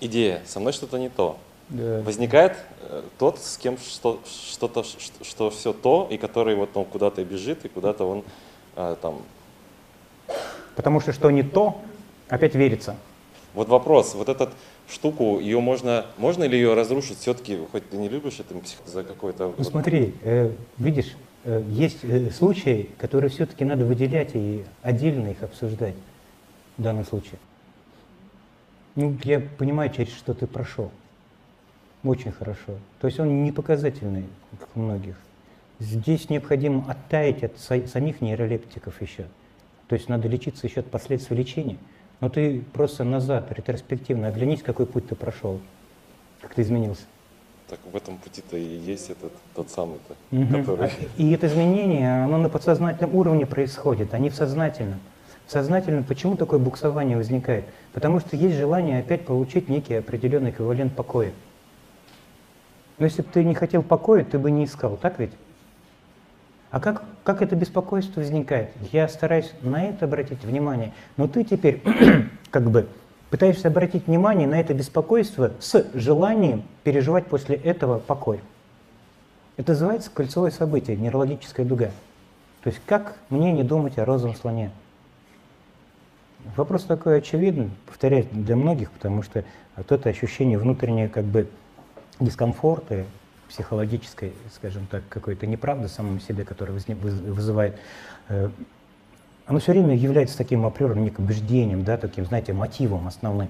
идея, со мной что-то не то. Да. Возникает э, тот, с кем что, что-то, что, что все то, и который вот он куда-то бежит, и куда-то он э, там. Потому что что не то, опять верится. Вот вопрос, вот этот штуку, ее можно, можно ли ее разрушить все-таки, хоть ты не любишь это за какой-то... Ну смотри, э, видишь, э, есть э, случаи, которые все-таки надо выделять и отдельно их обсуждать в данном случае. Ну, я понимаю, через что ты прошел. Очень хорошо. То есть он не показательный, как у многих. Здесь необходимо оттаять от са- самих нейролептиков еще. То есть надо лечиться еще от последствий лечения. Но ты просто назад, ретроспективно оглянись, какой путь ты прошел, как ты изменился. Так в этом пути-то и есть этот тот самый-то, Мгм. который... И это изменение, оно на подсознательном уровне происходит, а не в сознательном. В сознательном почему такое буксование возникает? Потому что есть желание опять получить некий определенный эквивалент покоя. Но если бы ты не хотел покоя, ты бы не искал, так ведь? А как, как это беспокойство возникает? Я стараюсь на это обратить внимание, но ты теперь как бы пытаешься обратить внимание на это беспокойство с желанием переживать после этого покой. Это называется кольцевое событие, нейрологическая дуга. То есть как мне не думать о розовом слоне? Вопрос такой очевидный, повторяю, для многих, потому что вот это ощущение внутреннего как бы дискомфорта, психологической, скажем так, какой-то неправды самому себе, которая вызывает, э, оно все время является таким априорным неким убеждением, да, таким, знаете, мотивом основным.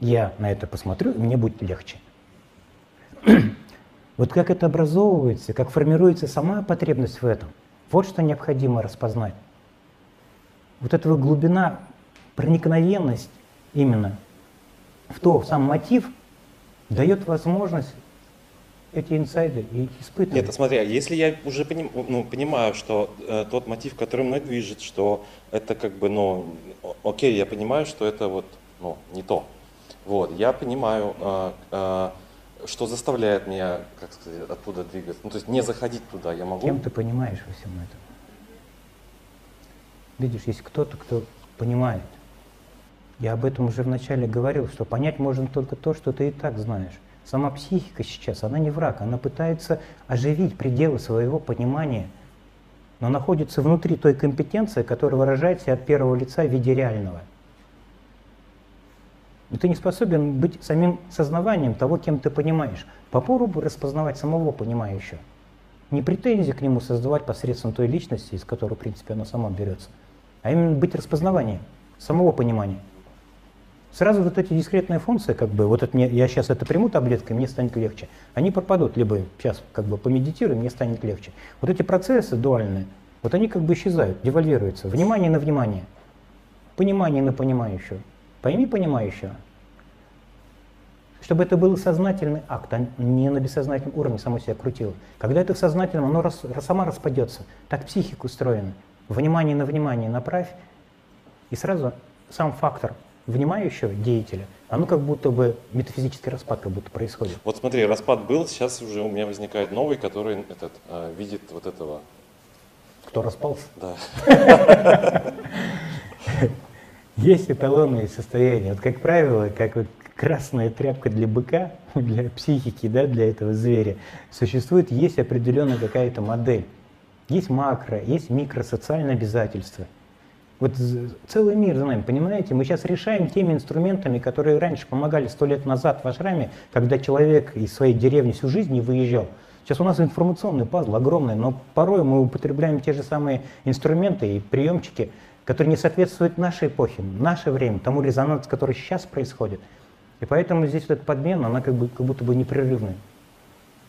Я на это посмотрю, и мне будет легче. Вот как это образовывается, как формируется сама потребность в этом, вот что необходимо распознать. Вот эта глубина, проникновенность именно в то, в сам мотив, дает возможность эти инсайды и испытывать. Нет, смотри, а если я уже поним- ну, понимаю, что э, тот мотив, который мной движет, что это как бы, ну, окей, я понимаю, что это вот, ну, не то. Вот, я понимаю, э, э, что заставляет меня, как сказать, оттуда двигаться. Ну, то есть не заходить туда, я могу. Кем ты понимаешь во всем этом? Видишь, есть кто-то, кто понимает. Я об этом уже вначале говорил, что понять можно только то, что ты и так знаешь. Сама психика сейчас, она не враг, она пытается оживить пределы своего понимания, но находится внутри той компетенции, которая выражается от первого лица в виде реального. И ты не способен быть самим сознаванием того, кем ты понимаешь. Попробуй распознавать самого понимающего. Не претензии к нему создавать посредством той личности, из которой, в принципе, оно само берется, а именно быть распознаванием самого понимания. Сразу вот эти дискретные функции, как бы, вот это мне, я сейчас это приму таблеткой, мне станет легче, они пропадут, либо сейчас как бы помедитирую, мне станет легче. Вот эти процессы дуальные, вот они как бы исчезают, девальвируются. Внимание на внимание, понимание на понимающего. Пойми понимающего. Чтобы это был сознательный акт, а не на бессознательном уровне само себя крутило. Когда это в сознательном, оно рас, сама распадется. Так психика устроена. Внимание на внимание направь, и сразу сам фактор внимающего деятеля, оно как будто бы метафизический распад как будто происходит. Вот смотри, распад был, сейчас уже у меня возникает новый, который этот, э, видит вот этого, Кто распался? да. Есть эталонные состояния. Вот, как правило, как вот красная тряпка для быка, для психики, да, для этого зверя, существует, есть определенная какая-то модель. Есть макро, есть микросоциальные обязательства. Вот целый мир за нами, понимаете? Мы сейчас решаем теми инструментами, которые раньше помогали сто лет назад в ашраме, когда человек из своей деревни всю жизнь не выезжал. Сейчас у нас информационный пазл огромный, но порой мы употребляем те же самые инструменты и приемчики, которые не соответствуют нашей эпохе, наше время, тому резонансу, который сейчас происходит. И поэтому здесь вот эта подмена, она как, бы, как будто бы непрерывная.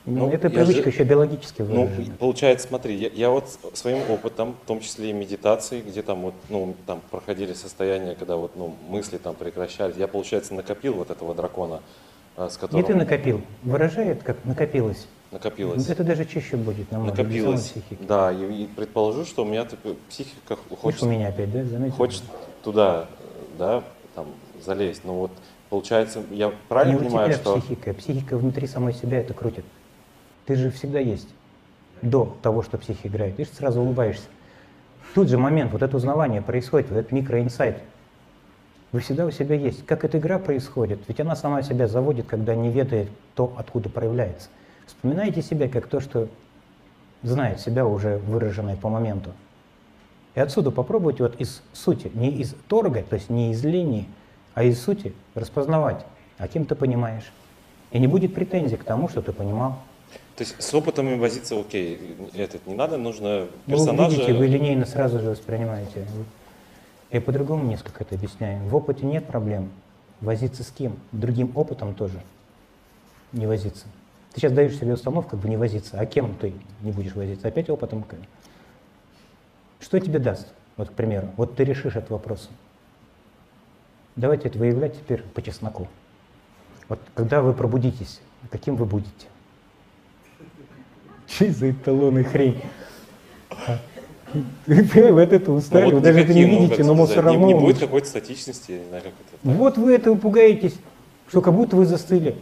Ну, это я привычка же- еще биологически Ну, выражена. получается, смотри, я, я вот своим опытом, в том числе и медитации, где там вот, ну, там проходили состояния, когда вот, ну, мысли там прекращались, я, получается, накопил вот этого дракона, э, с Не которым ты накопил, выражает, как накопилось. накопилось. Это даже чище будет для накопилось, да, и, и предположу, что у меня такая психика хочет, у меня опять, да? Заметил? хочет туда, да, там, залезть, но вот, получается, я правильно Не у понимаю, тебя что... психика, психика внутри самой себя это крутит. Ты же всегда есть. До того, что психика играет. Ты же сразу улыбаешься. Тут же момент, вот это узнавание происходит, вот этот микроинсайт. Вы всегда у себя есть. Как эта игра происходит? Ведь она сама себя заводит, когда не ведает то, откуда проявляется. Вспоминайте себя как то, что знает себя уже выраженное по моменту. И отсюда попробуйте вот из сути, не из торга, то есть не из линии, а из сути распознавать, а кем ты понимаешь. И не будет претензий к тому, что ты понимал. То есть с опытом им возиться окей, этот не надо, нужно персонажа... Ну, видите, вы линейно сразу же воспринимаете. Я по-другому несколько это объясняю. В опыте нет проблем. Возиться с кем? Другим опытом тоже не возиться. Ты сейчас даешь себе установку, как бы не возиться. А кем ты не будешь возиться? Опять опытом. Что тебе даст? Вот, к примеру, вот ты решишь этот вопрос. Давайте это выявлять теперь по чесноку. Вот когда вы пробудитесь, каким вы будете? Что за эталонная хрень? Вы от этого устали, ну, вот вы даже это не видите, но все равно... Не, не будет какой-то статичности, не знаю, как это. Вот вы этого пугаетесь, что как будто вы застыли.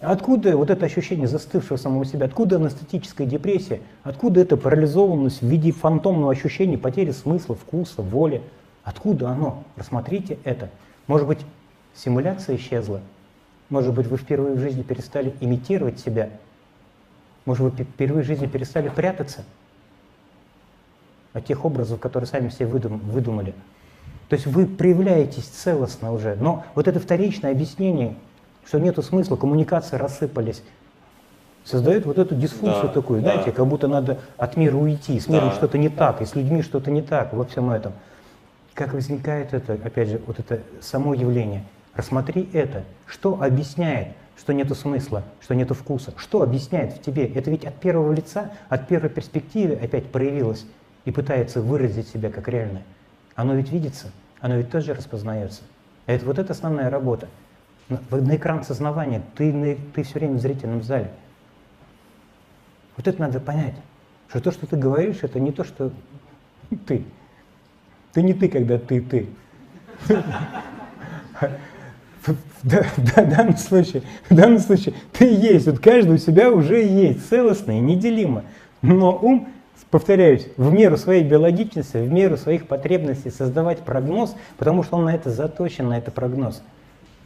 Откуда вот это ощущение застывшего самого себя? Откуда анестетическая депрессия? Откуда эта парализованность в виде фантомного ощущения потери смысла, вкуса, воли? Откуда оно? Рассмотрите это. Может быть, симуляция исчезла? Может быть, вы впервые в жизни перестали имитировать себя? Может, вы впервые в жизни перестали прятаться от тех образов, которые сами себе выдумали? То есть вы проявляетесь целостно уже. Но вот это вторичное объяснение что нету смысла, коммуникации рассыпались. Создает вот эту дисфункцию да, такую, да. знаете, как будто надо от мира уйти, с миром да. что-то не так, и с людьми что-то не так во всем этом. Как возникает это, опять же, вот это само явление? Рассмотри это. Что объясняет, что нету смысла, что нету вкуса? Что объясняет в тебе? Это ведь от первого лица, от первой перспективы опять проявилось и пытается выразить себя как реальное. Оно ведь видится, оно ведь тоже распознается. Это вот это основная работа на экран сознавания, ты, ты все время в зрительном зале. Вот это надо понять, что то, что ты говоришь, это не то, что ты. Ты не ты, когда ты ты. В данном случае, в данном случае ты есть, вот каждый у себя уже есть, целостно и неделимо. Но ум, повторяюсь, в меру своей биологичности, в меру своих потребностей создавать прогноз, потому что он на это заточен, на это прогноз –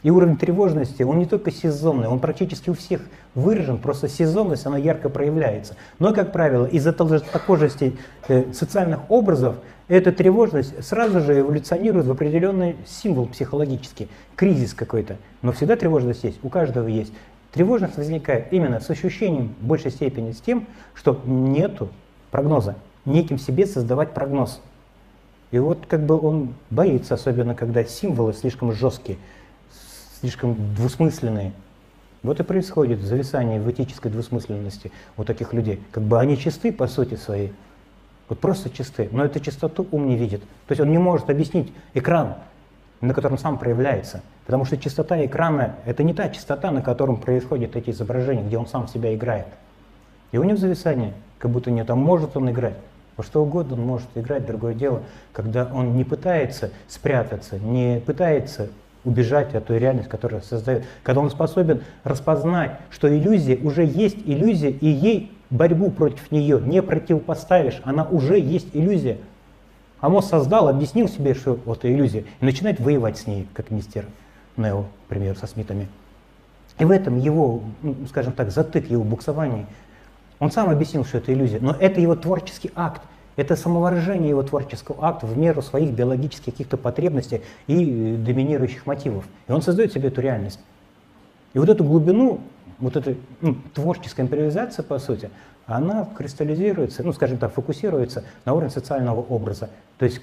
и уровень тревожности, он не только сезонный, он практически у всех выражен, просто сезонность, она ярко проявляется. Но, как правило, из-за похожести э, социальных образов, эта тревожность сразу же эволюционирует в определенный символ психологический, кризис какой-то. Но всегда тревожность есть, у каждого есть. Тревожность возникает именно с ощущением в большей степени с тем, что нету прогноза, неким себе создавать прогноз. И вот как бы он боится, особенно когда символы слишком жесткие слишком двусмысленные. Вот и происходит зависание в этической двусмысленности у таких людей. Как бы они чисты по сути своей, вот просто чисты, но эту чистоту ум не видит. То есть он не может объяснить экран, на котором сам проявляется. Потому что чистота экрана – это не та чистота, на котором происходят эти изображения, где он сам себя играет. И у него зависание, как будто нет. А может он играть? Во что угодно он может играть, другое дело, когда он не пытается спрятаться, не пытается убежать от той реальности, которая создает. Когда он способен распознать, что иллюзия уже есть иллюзия, и ей борьбу против нее не противопоставишь, она уже есть иллюзия. А мозг создал, объяснил себе, что вот это иллюзия, и начинает воевать с ней, как мистер Нео, например, со Смитами. И в этом его, ну, скажем так, затык, его буксование. Он сам объяснил, что это иллюзия, но это его творческий акт. Это самовыражение его творческого акта в меру своих биологических каких-то потребностей и доминирующих мотивов. И он создает себе эту реальность. И вот эту глубину, вот эта ну, творческая импровизация, по сути, она кристаллизируется, ну, скажем так, фокусируется на уровне социального образа. То есть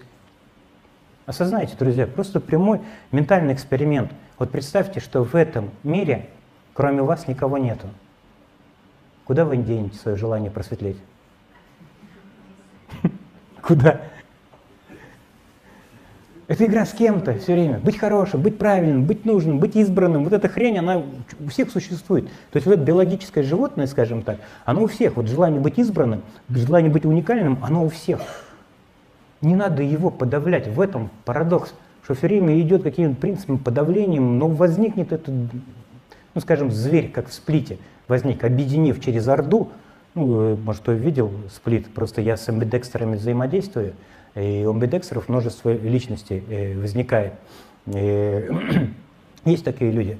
осознайте, друзья, просто прямой ментальный эксперимент. Вот представьте, что в этом мире, кроме вас, никого нету. Куда вы денете свое желание просветлеть? Куда? Это игра с кем-то все время. Быть хорошим, быть правильным, быть нужным, быть избранным. Вот эта хрень, она у всех существует. То есть вот это биологическое животное, скажем так, оно у всех. Вот желание быть избранным, желание быть уникальным, оно у всех. Не надо его подавлять. В этом парадокс, что все время идет каким-то принципом подавлением, но возникнет этот, ну скажем, зверь, как в сплите, возник, объединив через Орду, ну, может, кто видел сплит, просто я с амбидекстерами взаимодействую, и у амбидекстеров множество личностей э, возникает. И есть такие люди.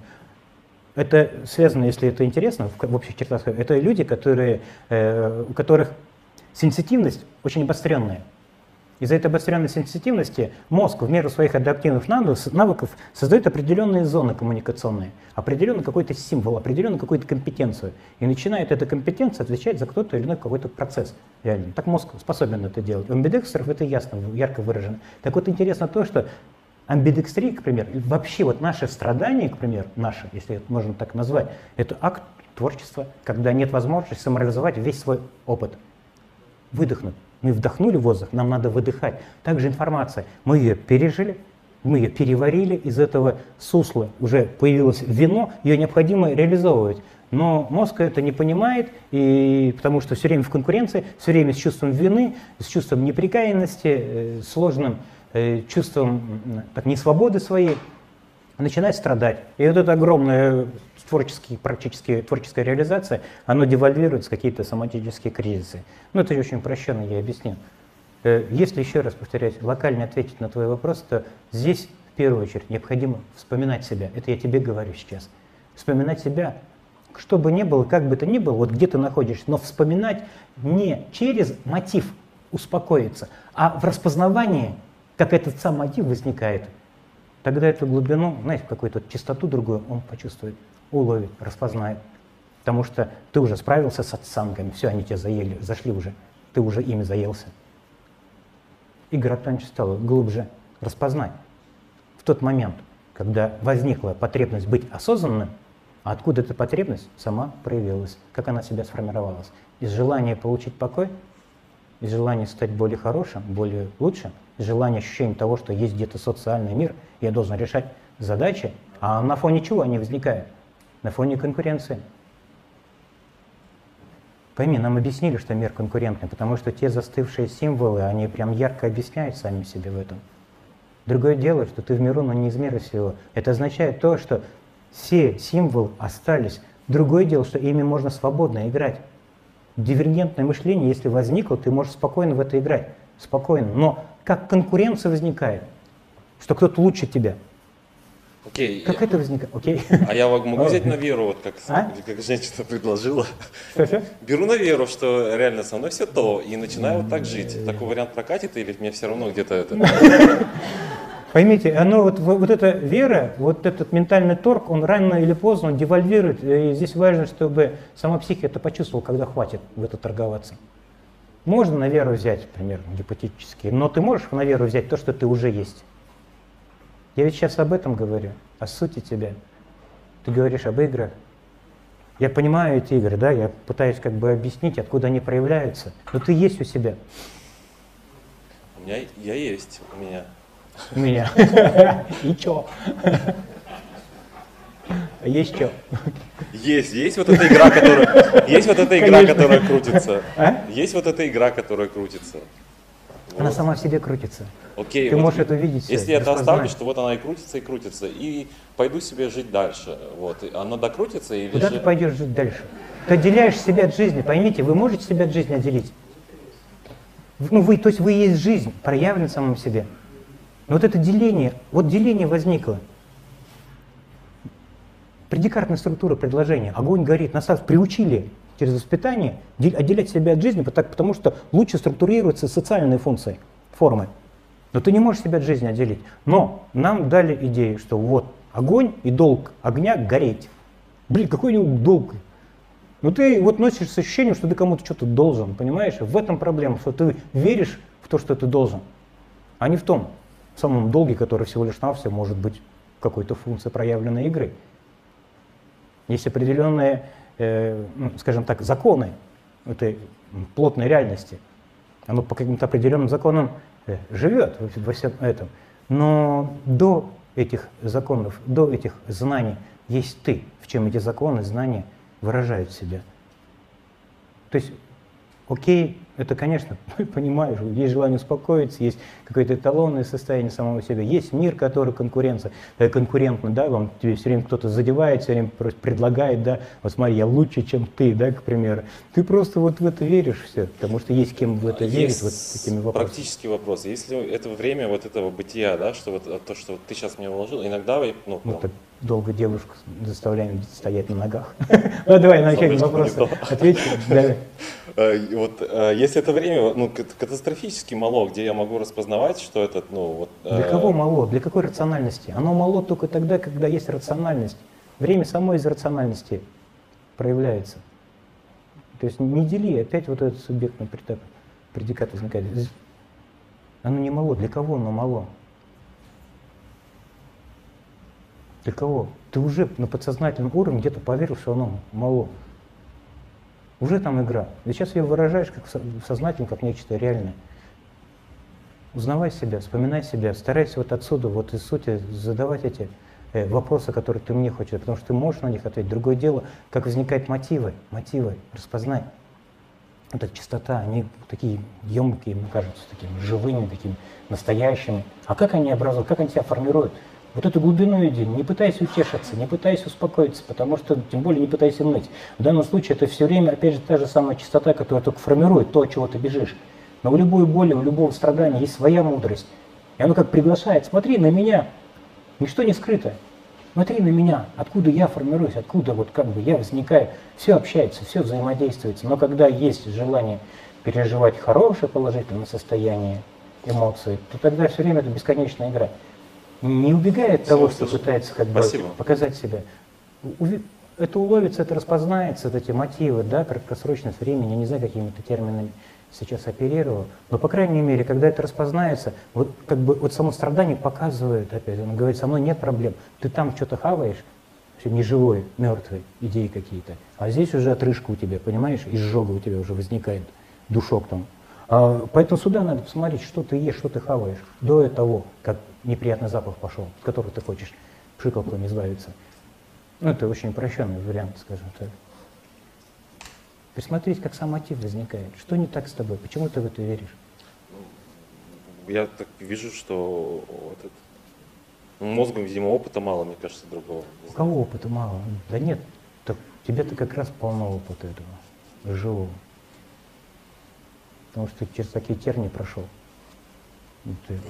Это связано, если это интересно, в общих чертах, это люди, которые, э, у которых сенситивность очень обостренная. Из-за этой обостренной сенситивности мозг в меру своих адаптивных навыков создает определенные зоны коммуникационные, определенный какой-то символ, определенную какую-то компетенцию. И начинает эта компетенция отвечать за кто-то или иной какой-то процесс. Реально. Так мозг способен это делать. У амбидекстеров это ясно, ярко выражено. Так вот интересно то, что амбидекстрия, к примеру, вообще вот наше страдание, к примеру, наше, если это можно так назвать, это акт творчества, когда нет возможности самореализовать весь свой опыт. Выдохнуть мы вдохнули воздух, нам надо выдыхать. Также информация. Мы ее пережили, мы ее переварили, из этого сусла уже появилось вино, ее необходимо реализовывать. Но мозг это не понимает, и потому что все время в конкуренции, все время с чувством вины, с чувством неприкаянности, э, сложным э, чувством так, несвободы своей, начинает страдать. И вот это огромное творческий, практически творческая реализация, оно девальвируется какие-то соматические кризисы. Ну, это очень упрощенно, я объясню. Э, если, еще раз повторять, локально ответить на твой вопрос, то здесь в первую очередь необходимо вспоминать себя. Это я тебе говорю сейчас. Вспоминать себя, что бы ни было, как бы то ни было, вот где ты находишься, но вспоминать не через мотив успокоиться, а в распознавании, как этот сам мотив возникает. Тогда эту глубину, знаете, какую-то чистоту другую он почувствует уловит, распознает. Потому что ты уже справился с отсангами, все, они тебя заели, зашли уже, ты уже ими заелся. Игра тоньше стала, глубже распознать. В тот момент, когда возникла потребность быть осознанным, а откуда эта потребность сама проявилась, как она себя сформировалась? Из желания получить покой, из желания стать более хорошим, более лучшим, из желания ощущения того, что есть где-то социальный мир, я должен решать задачи, а на фоне чего они возникают? На фоне конкуренции. Пойми, нам объяснили, что мир конкурентный, потому что те застывшие символы, они прям ярко объясняют сами себе в этом. Другое дело, что ты в миру, но не из мира всего. Это означает то, что все символы остались. Другое дело, что ими можно свободно играть. Дивергентное мышление, если возникло, ты можешь спокойно в это играть. Спокойно. Но как конкуренция возникает, что кто-то лучше тебя – Окей. Как я... это возникает? Окей. А я могу взять на веру, вот как, а? как женщина предложила. Что, Беру на веру, что реально со мной все то, и начинаю вот так жить. Такой вариант прокатит или мне все равно где-то это... Поймите, оно вот, вот эта вера, вот этот ментальный торг, он рано или поздно он девальвирует. И здесь важно, чтобы сама психика это почувствовала, когда хватит в это торговаться. Можно на веру взять, например, гипотетически, но ты можешь на веру взять то, что ты уже есть. Я ведь сейчас об этом говорю, о сути тебя. Ты говоришь об играх. Я понимаю эти игры, да, я пытаюсь как бы объяснить, откуда они проявляются. Но ты есть у себя. У меня, я есть, у меня. У меня. И чё? Есть что? Есть, есть вот эта игра, которая, есть вот эта игра, которая крутится. А? Есть вот эта игра, которая крутится. Она сама в себе крутится. Окей, Ты вот можешь это видеть. Если я это оставлю, что вот она и крутится, и крутится, и пойду себе жить дальше. Вот. Она докрутится или Куда же... ты пойдешь жить дальше? Ты отделяешь себя от жизни. Поймите, вы можете себя от жизни отделить? Ну, вы, то есть вы есть жизнь, проявлен в самом себе. Но вот это деление, вот деление возникло. Предикартная структура предложения. Огонь горит, нас приучили через воспитание отделять себя от жизни, потому что лучше структурируются социальные функции, формы. Но ты не можешь себя от жизни отделить. Но нам дали идею, что вот огонь и долг огня гореть. Блин, какой у него долг? Ну ты вот носишь с ощущением, что ты кому-то что-то должен, понимаешь? В этом проблема, что ты веришь в то, что ты должен, а не в том самом долге, который всего лишь навсего может быть какой-то функцией проявленной игры. Есть определенные э, ну, скажем так, законы этой плотной реальности. Оно по каким-то определенным законам э, живет во всем этом. Но до этих законов, до этих знаний есть ты, в чем эти законы, знания выражают себя. То есть окей, это, конечно, понимаешь, есть желание успокоиться, есть какое-то эталонное состояние самого себя, есть мир, который конкуренция, э, конкурентно, да, вам тебе все время кто-то задевает, все время предлагает, да, вот смотри, я лучше, чем ты, да, к примеру. Ты просто вот в это веришь все, потому что есть кем в это верить, вот этими вопросами. Практический вопрос. Если это время вот этого бытия, да, что вот то, что вот ты сейчас мне уложил, иногда, ну, ну так долго девушку заставляем стоять на ногах. Ну давай на начальный вопрос ответь. Э, вот э, если это время ну, катастрофически мало, где я могу распознавать, что это, ну вот. Для э, кого мало? Для какой рациональности? Оно мало только тогда, когда есть рациональность. Время само из рациональности проявляется. То есть не дели, опять вот этот субъектный предикат возникает. Оно не мало. Для кого оно мало? Для кого? Ты уже на подсознательном уровне где-то поверил, что оно мало. Уже там игра. И сейчас ее выражаешь как сознательно, как нечто реальное. Узнавай себя, вспоминай себя, старайся вот отсюда, вот из сути задавать эти э, вопросы, которые ты мне хочешь, потому что ты можешь на них ответить. Другое дело, как возникают мотивы, мотивы, распознай. Вот эта чистота, они такие емкие, мне кажется, такими живыми, такими настоящими. А как они образуют, как они себя формируют? Вот эту глубину иди, не пытайся утешиться, не пытайся успокоиться, потому что, тем более, не пытайся ныть. В данном случае это все время, опять же, та же самая чистота, которая только формирует то, от чего ты бежишь. Но у любой боли, у любого страдания есть своя мудрость. И оно как приглашает, смотри на меня, ничто не скрыто. Смотри на меня, откуда я формируюсь, откуда вот как бы я возникаю. Все общается, все взаимодействуется. Но когда есть желание переживать хорошее положительное состояние, эмоции, то тогда все время это бесконечная игра не убегает от того, что пытается как бы показать себя. Это уловится, это распознается, вот эти мотивы, да, краткосрочность времени, не знаю, какими-то терминами сейчас оперировал, но, по крайней мере, когда это распознается, вот как бы вот само страдание показывает опять, он говорит, со мной нет проблем, ты там что-то хаваешь, все неживой, мертвый, идеи какие-то, а здесь уже отрыжка у тебя, понимаешь, изжога у тебя уже возникает, душок там. А, поэтому сюда надо посмотреть, что ты ешь, что ты хаваешь, до того, как неприятный запах пошел, от которого ты хочешь пшикалками избавиться. Ну, это очень упрощенный вариант, скажем так. Присмотреть, как сам мотив возникает. Что не так с тобой? Почему ты в это веришь? Я так вижу, что этот, мозгом, видимо, опыта мало, мне кажется, другого. У кого опыта мало? Да нет, так, тебе-то как раз полно опыта этого, живого. Потому что через такие тернии прошел. Ты,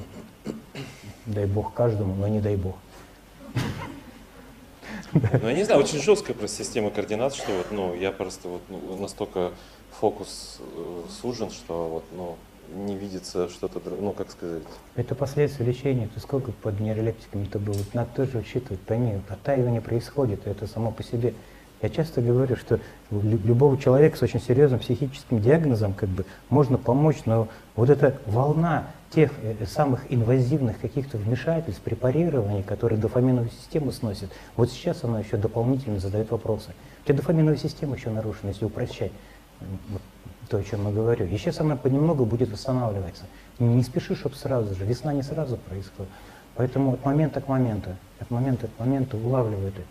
дай бог каждому, но не дай бог. Ну, я не знаю, очень жесткая просто система координат, что вот, ну, я просто вот ну, настолько фокус э, сужен, что вот, ну, не видится что-то, ну, как сказать. Это последствия лечения. Ты сколько под нейролептиками это было? Надо тоже учитывать, пойми, оттаивание происходит, это само по себе. Я часто говорю, что любого человека с очень серьезным психическим диагнозом как бы можно помочь, но вот эта волна тех э, самых инвазивных каких-то вмешательств, препарирований, которые дофаминовую систему сносят, вот сейчас она еще дополнительно задает вопросы. У тебя дофаминовая система еще нарушена, если упрощать то, о чем я говорю. И сейчас она понемногу будет восстанавливаться. Не спеши, чтобы сразу же. Весна не сразу происходит. Поэтому от момента к моменту, от момента к моменту улавливай это.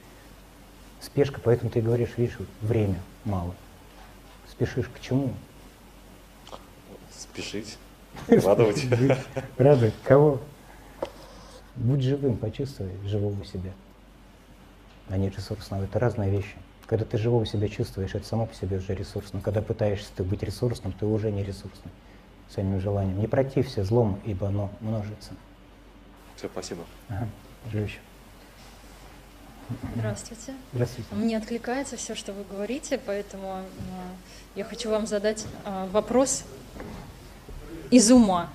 Спешка, поэтому ты говоришь, видишь, время мало. Спешишь к чему? Спешить. Радовать. Радовать. Кого? Будь живым, почувствуй живого себя, а не ресурсного. Это разные вещи. Когда ты живого себя чувствуешь, это само по себе уже ресурсно. Когда пытаешься ты быть ресурсным, ты уже не ресурсный своим желанием. Не протився злому, ибо оно множится. Все, спасибо. Ага. Живущий. Здравствуйте. Здравствуйте. Мне откликается все, что вы говорите, поэтому я хочу вам задать а, вопрос из ума.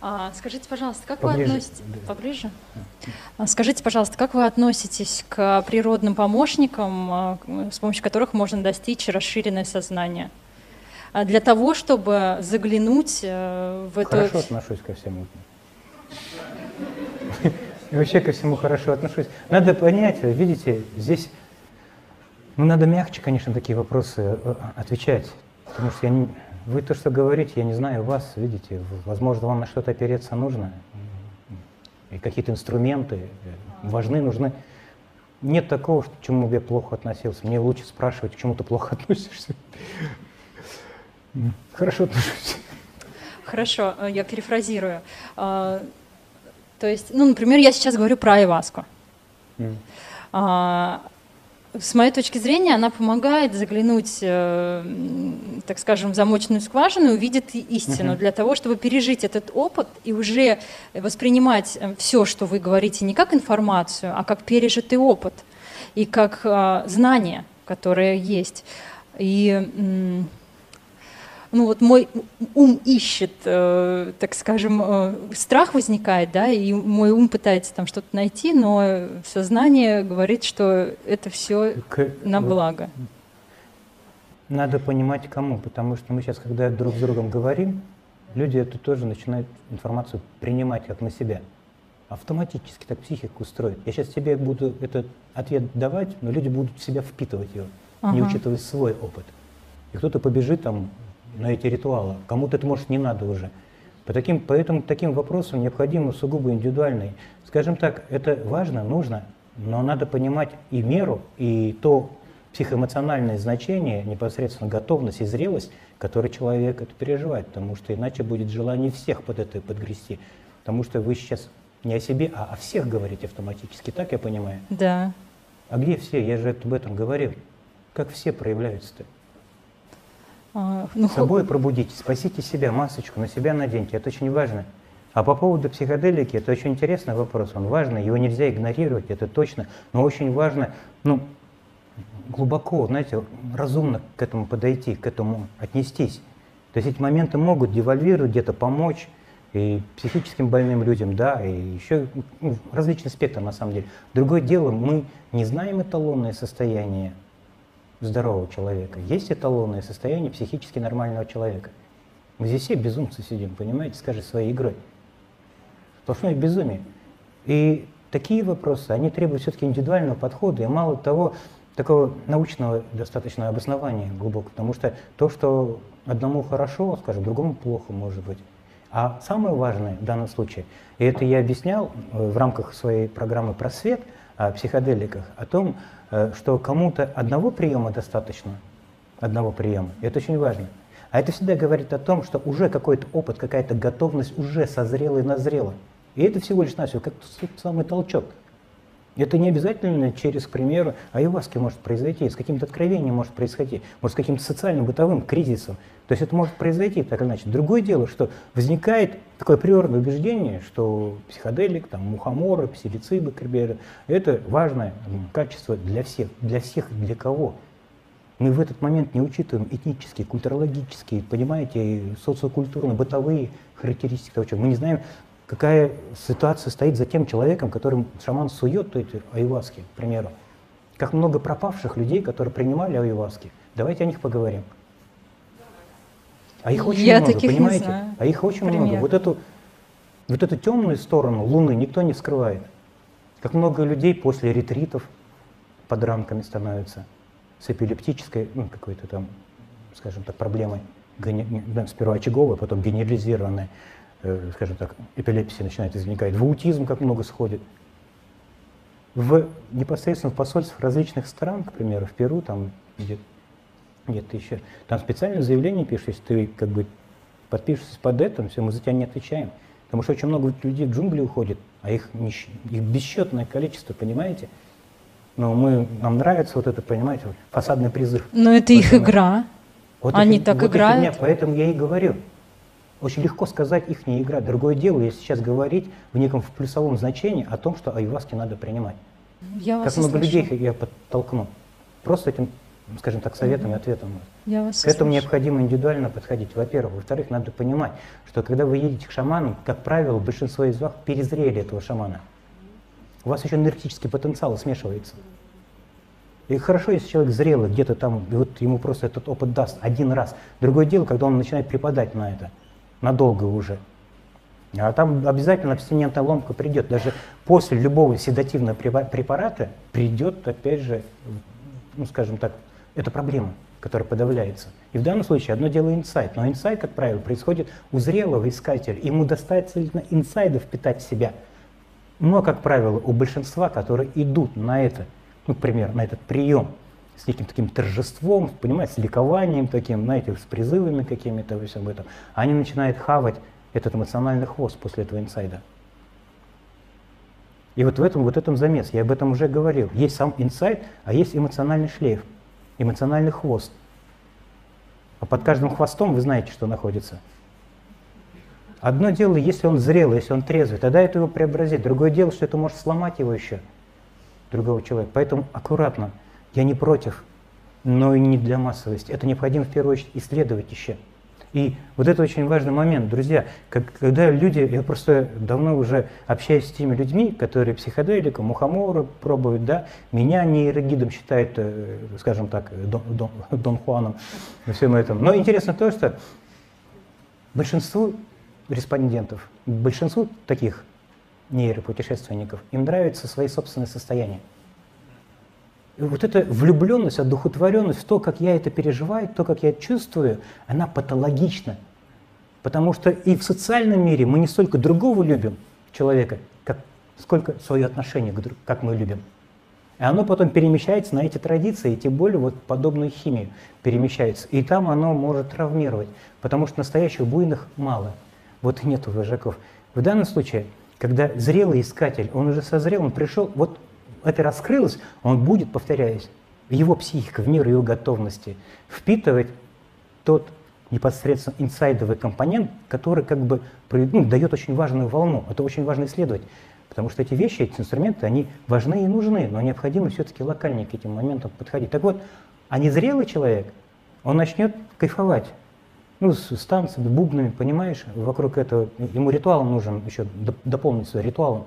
А, скажите, пожалуйста, как поближе. вы относитесь... Поближе? А, скажите, пожалуйста, как вы относитесь к природным помощникам, а, с помощью которых можно достичь расширенное сознание? Для того, чтобы заглянуть э, в эту... Хорошо отношусь ко всему. И вообще ко всему хорошо отношусь. Надо понять, видите, здесь ну, надо мягче, конечно, такие вопросы э, отвечать. Потому что я не, вы то, что говорите, я не знаю вас, видите, возможно, вам на что-то опереться нужно, и какие-то инструменты э, важны, нужны. Нет такого, что, к чему я плохо относился. Мне лучше спрашивать, к чему ты плохо относишься. Хорошо отношусь. Хорошо, э, я перефразирую. То есть, ну, например, я сейчас говорю про айваску. Mm. А, с моей точки зрения, она помогает заглянуть, э, так скажем, в замочную скважину и увидеть истину uh-huh. для того, чтобы пережить этот опыт и уже воспринимать э, все, что вы говорите, не как информацию, а как пережитый опыт и как э, знание, которое есть. И ну вот мой ум ищет, э, так скажем, э, страх возникает, да, и мой ум пытается там что-то найти, но сознание говорит, что это все К... на благо. Надо понимать кому, потому что мы сейчас, когда друг с другом говорим, люди это тоже начинают информацию принимать как на себя. Автоматически так психика устроит. Я сейчас тебе буду этот ответ давать, но люди будут в себя впитывать его, ага. не учитывая свой опыт. И кто-то побежит там на эти ритуалы. Кому-то это, может, не надо уже. По таким, поэтому таким вопросам необходимо сугубо индивидуальный. Скажем так, это важно, нужно, но надо понимать и меру, и то психоэмоциональное значение, непосредственно готовность и зрелость, который человек это переживает, потому что иначе будет желание всех под это подгрести. Потому что вы сейчас не о себе, а о всех говорите автоматически, так я понимаю? Да. А где все? Я же об этом говорил. Как все проявляются-то? А, ну, Собой пробудитесь, спасите себя, масочку на себя наденьте, это очень важно. А по поводу психоделики, это очень интересный вопрос, он важный, его нельзя игнорировать, это точно, но очень важно, ну, глубоко, знаете, разумно к этому подойти, к этому отнестись. То есть эти моменты могут девальвировать, где-то помочь, и психическим больным людям, да, и еще ну, различный спектр на самом деле. Другое дело, мы не знаем эталонное состояние здорового человека. Есть эталонное состояние психически нормального человека. Мы здесь все безумцы сидим, понимаете, скажи своей игрой. Сплошное безумие. И такие вопросы, они требуют все-таки индивидуального подхода и мало того, такого научного достаточно обоснования глубокого, потому что то, что одному хорошо, скажем, другому плохо может быть. А самое важное в данном случае, и это я объяснял э, в рамках своей программы «Просвет» психоделиках, о том, Э, что кому-то одного приема достаточно, одного приема, и это очень важно. А это всегда говорит о том, что уже какой-то опыт, какая-то готовность уже созрела и назрела. И это всего лишь навсего как тот самый толчок. Это не обязательно через, к примеру, аюваски может произойти, с каким-то откровением может происходить, может с каким-то социальным бытовым кризисом. То есть это может произойти так или иначе. Другое дело, что возникает такое приорное убеждение, что психоделик, там, мухоморы, псилициды, криберы – это важное качество для всех. Для всех для кого? Мы в этот момент не учитываем этнические, культурологические, понимаете, социокультурные, бытовые характеристики того человека. Мы не знаем, какая ситуация стоит за тем человеком, которым шаман сует эти аюваски, к примеру. Как много пропавших людей, которые принимали аюваски. Давайте о них поговорим. А их очень Я много, понимаете? знаю. А их очень Пример. много. Вот эту, вот эту темную сторону Луны никто не скрывает. Как много людей после ретритов под рамками становятся с эпилептической, ну, какой-то там, скажем так, проблемой, сперва очаговой, потом генерализированной. Э, скажем так, эпилепсия начинает возникать, в аутизм как много сходит. В, непосредственно в посольствах различных стран, к примеру, в Перу, там где где-то еще, там специальное заявление пишешь, если ты как бы подпишешься под это, все, мы за тебя не отвечаем. Потому что очень много людей в джунгли уходит, а их, их бесчетное количество, понимаете? Но мы, нам нравится вот это, понимаете, фасадный призыв. Но это их игра. Вот Они их, так вот играют. Фигня, поэтому я и говорю. Очень легко сказать их не игра. Другое дело, если сейчас говорить в неком в плюсовом значении о том, что аюваски надо принимать. Я как много слышу. людей я подтолкну. Просто этим, скажем так, советом и ответом. Я вас к этому необходимо индивидуально подходить, во-первых. Во-вторых, надо понимать, что когда вы едете к шаману, как правило, большинство из вас перезрели этого шамана. У вас еще энергетический потенциал смешивается. И хорошо, если человек зрелый, где-то там, и вот ему просто этот опыт даст один раз. Другое дело, когда он начинает преподать на это надолго уже. А там обязательно абстинентная ломка придет. Даже после любого седативного препарата придет, опять же, ну, скажем так, это проблема, которая подавляется. И в данном случае одно дело инсайт. Но инсайт, как правило, происходит у зрелого искателя. Ему достаточно инсайдов впитать в себя. Но, как правило, у большинства, которые идут на это, ну, к примеру, на этот прием, с неким таким торжеством, понимаете, с ликованием таким, знаете, с призывами какими-то во всем этом. Они начинают хавать этот эмоциональный хвост после этого инсайда. И вот в этом, вот этом замес, я об этом уже говорил. Есть сам инсайд, а есть эмоциональный шлейф, эмоциональный хвост. А под каждым хвостом вы знаете, что находится. Одно дело, если он зрелый, если он трезвый, тогда это его преобразит. Другое дело, что это может сломать его еще, другого человека. Поэтому аккуратно. Я не против, но и не для массовости. Это необходимо в первую очередь исследовать еще. И вот это очень важный момент, друзья. Как, когда люди, я просто давно уже общаюсь с теми людьми, которые психоделика, мухоморы пробуют, да, меня нейрогидом считают, э, скажем так, Дон, Дон, Дон Хуаном на всем этом. Но интересно то, что большинству респондентов, большинству таких нейропутешественников, им нравятся свои собственные состояния. Вот эта влюбленность, одухотворенность в то, как я это переживаю, то, как я чувствую, она патологична. Потому что и в социальном мире мы не столько другого любим человека, как, сколько свое отношение, к друг, как мы любим. И оно потом перемещается на эти традиции, и тем вот подобную химию перемещается. И там оно может травмировать, потому что настоящих буйных мало. Вот и нету вожаков. В данном случае, когда зрелый искатель, он уже созрел, он пришел, вот это раскрылось, он будет, повторяюсь, его психика, в мир его готовности впитывать тот непосредственно инсайдовый компонент, который как бы ну, дает очень важную волну. Это очень важно исследовать, потому что эти вещи, эти инструменты, они важны и нужны, но необходимо все-таки локально к этим моментам подходить. Так вот, а незрелый человек, он начнет кайфовать. Ну, с, с бубнами, понимаешь, вокруг этого, ему ритуал нужен еще дополнить свой ритуалом.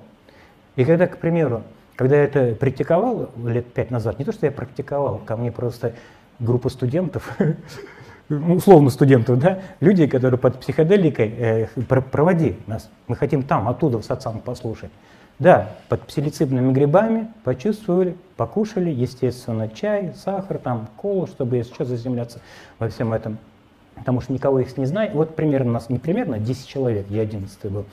И когда, к примеру, когда я это практиковал лет пять назад, не то, что я практиковал, ко мне просто группа студентов, ну, условно студентов, да, люди, которые под психоделикой, э, проводи нас, мы хотим там, оттуда в сатсан послушать. Да, под псилицидными грибами почувствовали, покушали, естественно, чай, сахар, там, колу, чтобы что заземляться во всем этом. Потому что никого их не знаю. Вот примерно у нас, не примерно, 10 человек, я 11 был.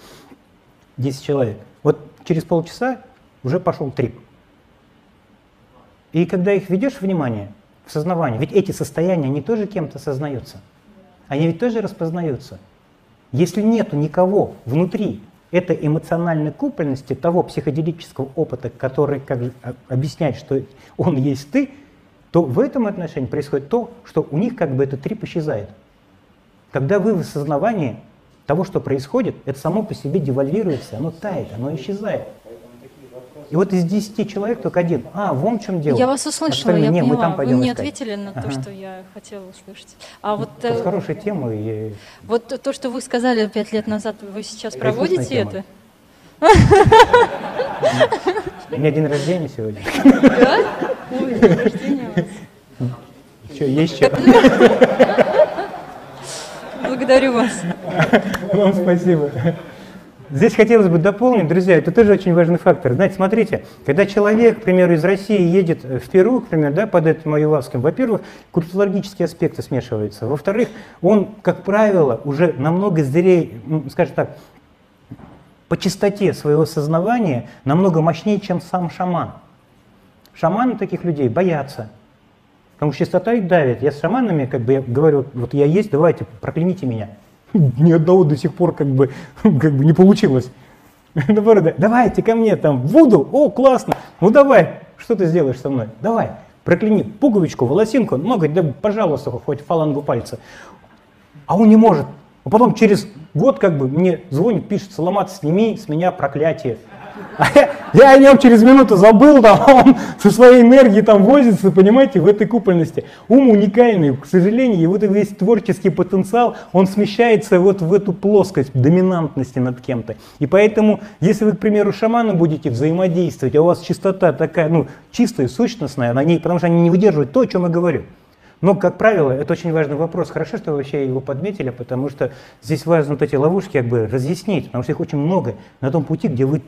10 человек. Вот через полчаса уже пошел трип. И когда их ведешь внимание, в сознавание, ведь эти состояния, они тоже кем-то сознаются. Они ведь тоже распознаются. Если нету никого внутри этой эмоциональной купольности, того психоделического опыта, который как же объясняет, что он есть ты, то в этом отношении происходит то, что у них как бы этот трип исчезает. Когда вы в осознавании того, что происходит, это само по себе девальвируется, оно тает, оно исчезает. И вот из 10 человек только один. А, вон в чем дело. Я вас услышала, я не, поняла. Мы там вы мне искать. ответили на ага. то, что я хотела услышать. А вот, это хорошая тема. И... Вот то, что вы сказали пять лет назад, вы сейчас проводите это? У меня день рождения сегодня. Да? Ой, день рождения у вас. Что, есть что? Благодарю вас. Вам спасибо. Здесь хотелось бы дополнить, друзья, это тоже очень важный фактор. Знаете, смотрите, когда человек, к примеру, из России едет в Перу, к примеру, да, под этим аюваском, во-первых, культурологические аспекты смешиваются. Во-вторых, он, как правило, уже намного зрее, ну, скажем так, по чистоте своего сознания намного мощнее, чем сам шаман. Шаманы таких людей боятся, потому что чистота их давит. Я с шаманами, как бы, я говорю, вот я есть, давайте, прокляните меня ни одного до сих пор как бы, как бы не получилось. Наоборот, давайте ко мне там, Вуду, о, классно, ну давай, что ты сделаешь со мной? Давай, прокляни пуговичку, волосинку, говорит, да, пожалуйста, хоть фалангу пальца. А он не может. А потом через год как бы мне звонит, пишет, сломаться сними с меня проклятие. Я, о нем через минуту забыл, там, он со своей энергией там возится, понимаете, в этой купольности. Ум уникальный, к сожалению, и вот весь творческий потенциал, он смещается вот в эту плоскость доминантности над кем-то. И поэтому, если вы, к примеру, шаману будете взаимодействовать, а у вас чистота такая, ну, чистая, сущностная, на ней, потому что они не выдерживают то, о чем я говорю. Но, как правило, это очень важный вопрос. Хорошо, что вы вообще его подметили, потому что здесь важно вот эти ловушки как бы разъяснить, потому что их очень много на том пути, где вы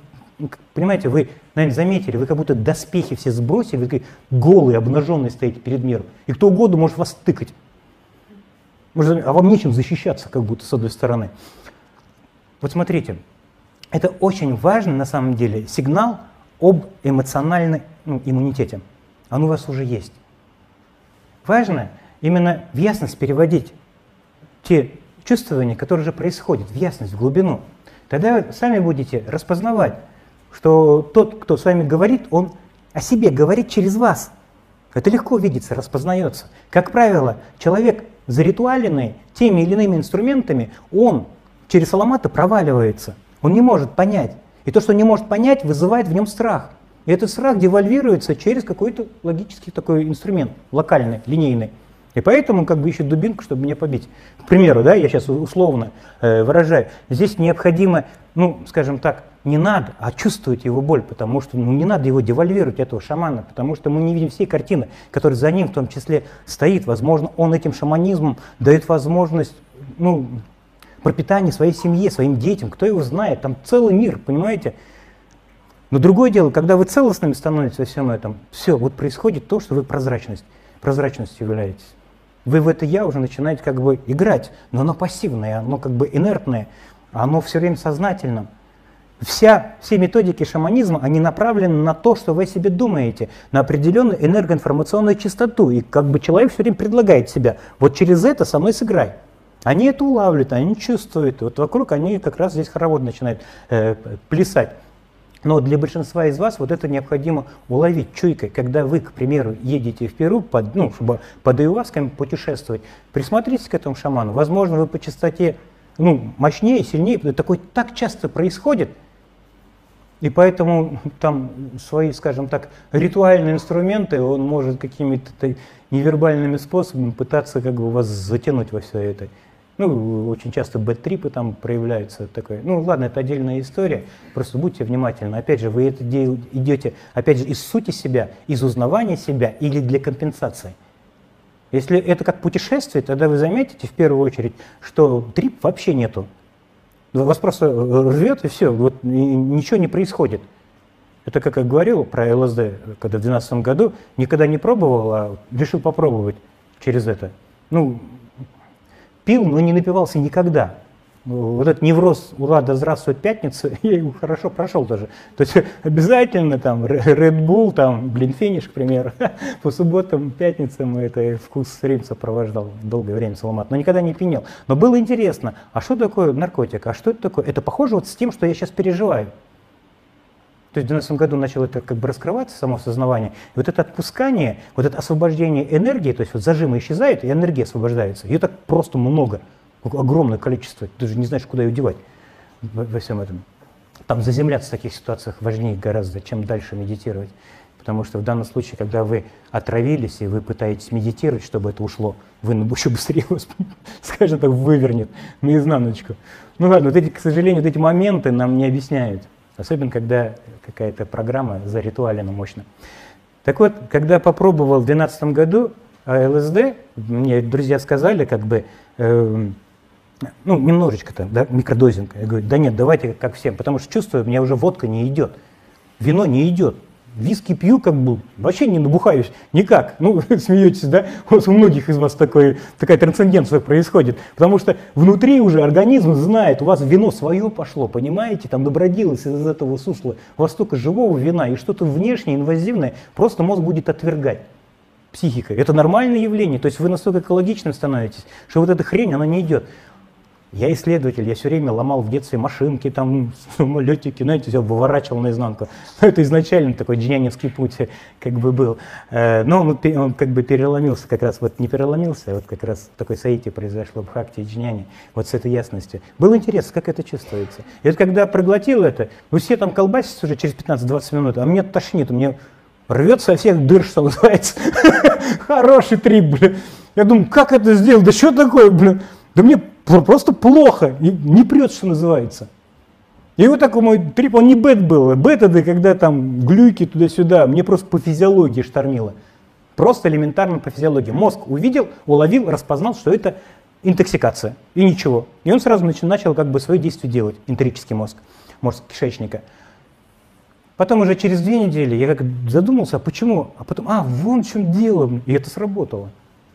понимаете, вы, наверное, заметили, вы как будто доспехи все сбросили, вы голые, обнаженные стоите перед миром. И кто угодно может вас тыкать. Может, а вам нечем защищаться, как будто с одной стороны. Вот смотрите, это очень важный на самом деле сигнал об эмоциональном ну, иммунитете. Он у вас уже есть. важно именно в ясность переводить те чувствования, которые уже происходят, в ясность, в глубину. Тогда вы сами будете распознавать, что тот, кто с вами говорит, он о себе говорит через вас. Это легко видится, распознается. Как правило, человек заритуаленный теми или иными инструментами, он через аламата проваливается. Он не может понять. И то, что он не может понять, вызывает в нем страх. И этот страх девальвируется через какой-то логический такой инструмент, локальный, линейный. И поэтому он как бы ищет дубинку, чтобы меня побить. К примеру, да, я сейчас условно э, выражаю, здесь необходимо, ну, скажем так, не надо, а чувствовать его боль, потому что ну, не надо его девальвировать, этого шамана, потому что мы не видим всей картины, которая за ним в том числе стоит. Возможно, он этим шаманизмом дает возможность ну, пропитания своей семье, своим детям, кто его знает, там целый мир, понимаете? Но другое дело, когда вы целостными становитесь во всем этом, все, вот происходит то, что вы прозрачность, прозрачностью являетесь. Вы в это я уже начинаете как бы играть, но оно пассивное, оно как бы инертное, оно все время сознательно. Вся, все методики шаманизма, они направлены на то, что вы о себе думаете, на определенную энергоинформационную частоту. И как бы человек все время предлагает себя, вот через это со мной сыграй. Они это улавливают, они чувствуют. Вот вокруг они как раз здесь хоровод начинают э, плясать. Но для большинства из вас вот это необходимо уловить чуйкой. Когда вы, к примеру, едете в Перу, под, ну, чтобы под Аювасками путешествовать, присмотритесь к этому шаману. Возможно, вы по частоте ну, мощнее, сильнее. Такое так часто происходит. И поэтому там свои, скажем так, ритуальные инструменты он может какими-то невербальными способами пытаться как бы вас затянуть во все это. Ну, очень часто бэт-трипы там проявляются. Такое. Ну, ладно, это отдельная история. Просто будьте внимательны. Опять же, вы это идете, опять же, из сути себя, из узнавания себя или для компенсации. Если это как путешествие, тогда вы заметите в первую очередь, что трип вообще нету. Вас просто рвет и все, вот и ничего не происходит. Это, как я говорил про ЛСД, когда в 2012 году, никогда не пробовал, а решил попробовать через это. Ну, пил, но не напивался никогда. Вот этот невроз «Ура, да здравствует пятница», я его хорошо прошел тоже. То есть обязательно там Red Bull, там, блин, финиш, к примеру. По субботам, пятницам это вкус время сопровождал долгое время Соломат, но никогда не пьянел. Но было интересно, а что такое наркотик, а что это такое? Это похоже вот с тем, что я сейчас переживаю. То есть в 2012 году начало это как бы раскрываться, само сознавание. И вот это отпускание, вот это освобождение энергии, то есть вот зажимы исчезают, и энергия освобождается. Ее так просто много, огромное количество. Ты даже не знаешь, куда ее девать во, всем этом. Там заземляться в таких ситуациях важнее гораздо, чем дальше медитировать. Потому что в данном случае, когда вы отравились и вы пытаетесь медитировать, чтобы это ушло, вы еще быстрее вас, скажем так, вывернет наизнаночку. Ну ладно, вот эти, к сожалению, вот эти моменты нам не объясняют. Особенно, когда какая-то программа заритуалена мощно. Так вот, когда попробовал в 2012 году ЛСД, мне друзья сказали, как бы, э, ну, немножечко-то, да, микродозинг. Я говорю, да нет, давайте как всем, потому что чувствую, у меня уже водка не идет, вино не идет виски пью, как бы, вообще не набухаюсь, никак. Ну, смеетесь, да? Вот у многих из вас такой, такая трансценденция происходит. Потому что внутри уже организм знает, у вас вино свое пошло, понимаете? Там добродилось из этого сусла. У вас столько живого вина и что-то внешнее, инвазивное, просто мозг будет отвергать. Психика. Это нормальное явление. То есть вы настолько экологичным становитесь, что вот эта хрень, она не идет. Я исследователь, я все время ломал в детстве машинки, там, самолетики, знаете, все выворачивал наизнанку. Это изначально такой джинянинский путь как бы был. Э, но он, он как бы переломился как раз, вот не переломился, а вот как раз такой саити произошло в Хакте и вот с этой ясностью. Было интересно, как это чувствуется. И вот когда проглотил это, вы все там колбаситесь уже через 15-20 минут, а мне тошнит, мне рвет со всех дыр, что называется. Хороший трип, блин. Я думаю, как это сделал? Да что такое, блин? Да мне просто плохо, не прет, что называется. И вот такой мой трип, он не бет был. Бет это когда там глюки туда-сюда, мне просто по физиологии штормило. Просто элементарно по физиологии. Мозг увидел, уловил, распознал, что это интоксикация. И ничего. И он сразу начал, начал как бы свое действие делать, энтерический мозг, мозг кишечника. Потом уже через две недели я как задумался, а почему? А потом, а, вон в чем дело. И это сработало.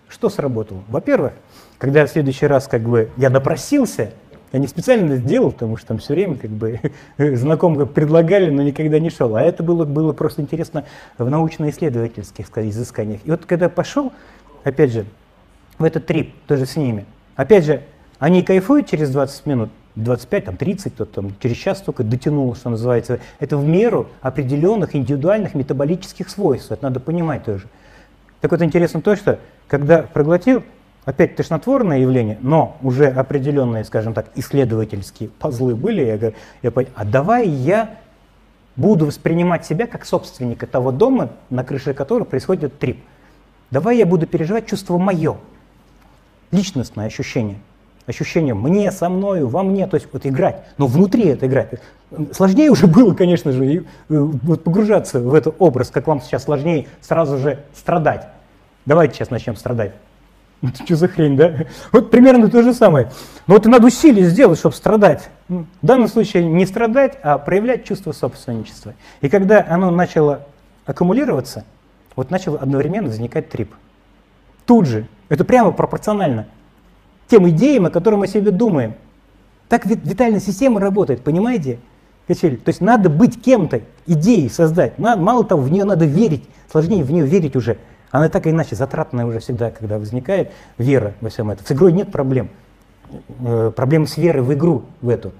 Что сработало? Во-первых, когда в следующий раз как бы я напросился, я не специально это сделал, потому что там все время как бы знакомые предлагали, но никогда не шел. А это было, было просто интересно в научно-исследовательских изысканиях. И вот когда пошел, опять же, в этот трип, тоже с ними. Опять же, они кайфуют через 20 минут, 25, там, 30, кто там через час только дотянул, что называется. Это в меру определенных индивидуальных метаболических свойств. Это надо понимать тоже. Так вот интересно то, что когда проглотил, опять тошнотворное явление, но уже определенные, скажем так, исследовательские пазлы были, я говорю, я понял, а давай я буду воспринимать себя как собственника того дома, на крыше которого происходит трип. Давай я буду переживать чувство мое, личностное ощущение. Ощущение мне, со мною, во мне, то есть вот играть, но внутри это играть. Сложнее уже было, конечно же, э, вот погружаться в этот образ, как вам сейчас сложнее сразу же страдать. Давайте сейчас начнем страдать. Это что за хрень, да? Вот примерно то же самое. Но вот надо усилие сделать, чтобы страдать. В данном случае не страдать, а проявлять чувство собственничества. И когда оно начало аккумулироваться, вот начал одновременно возникать трип. Тут же. Это прямо пропорционально тем идеям, о которых мы себе думаем. Так витальная система работает, понимаете? То есть надо быть кем-то, идеей создать. Мало того, в нее надо верить, сложнее в нее верить уже. Она так или иначе затратная уже всегда, когда возникает вера во всем этом. С игрой нет проблем. Э, проблем с верой в игру, в эту.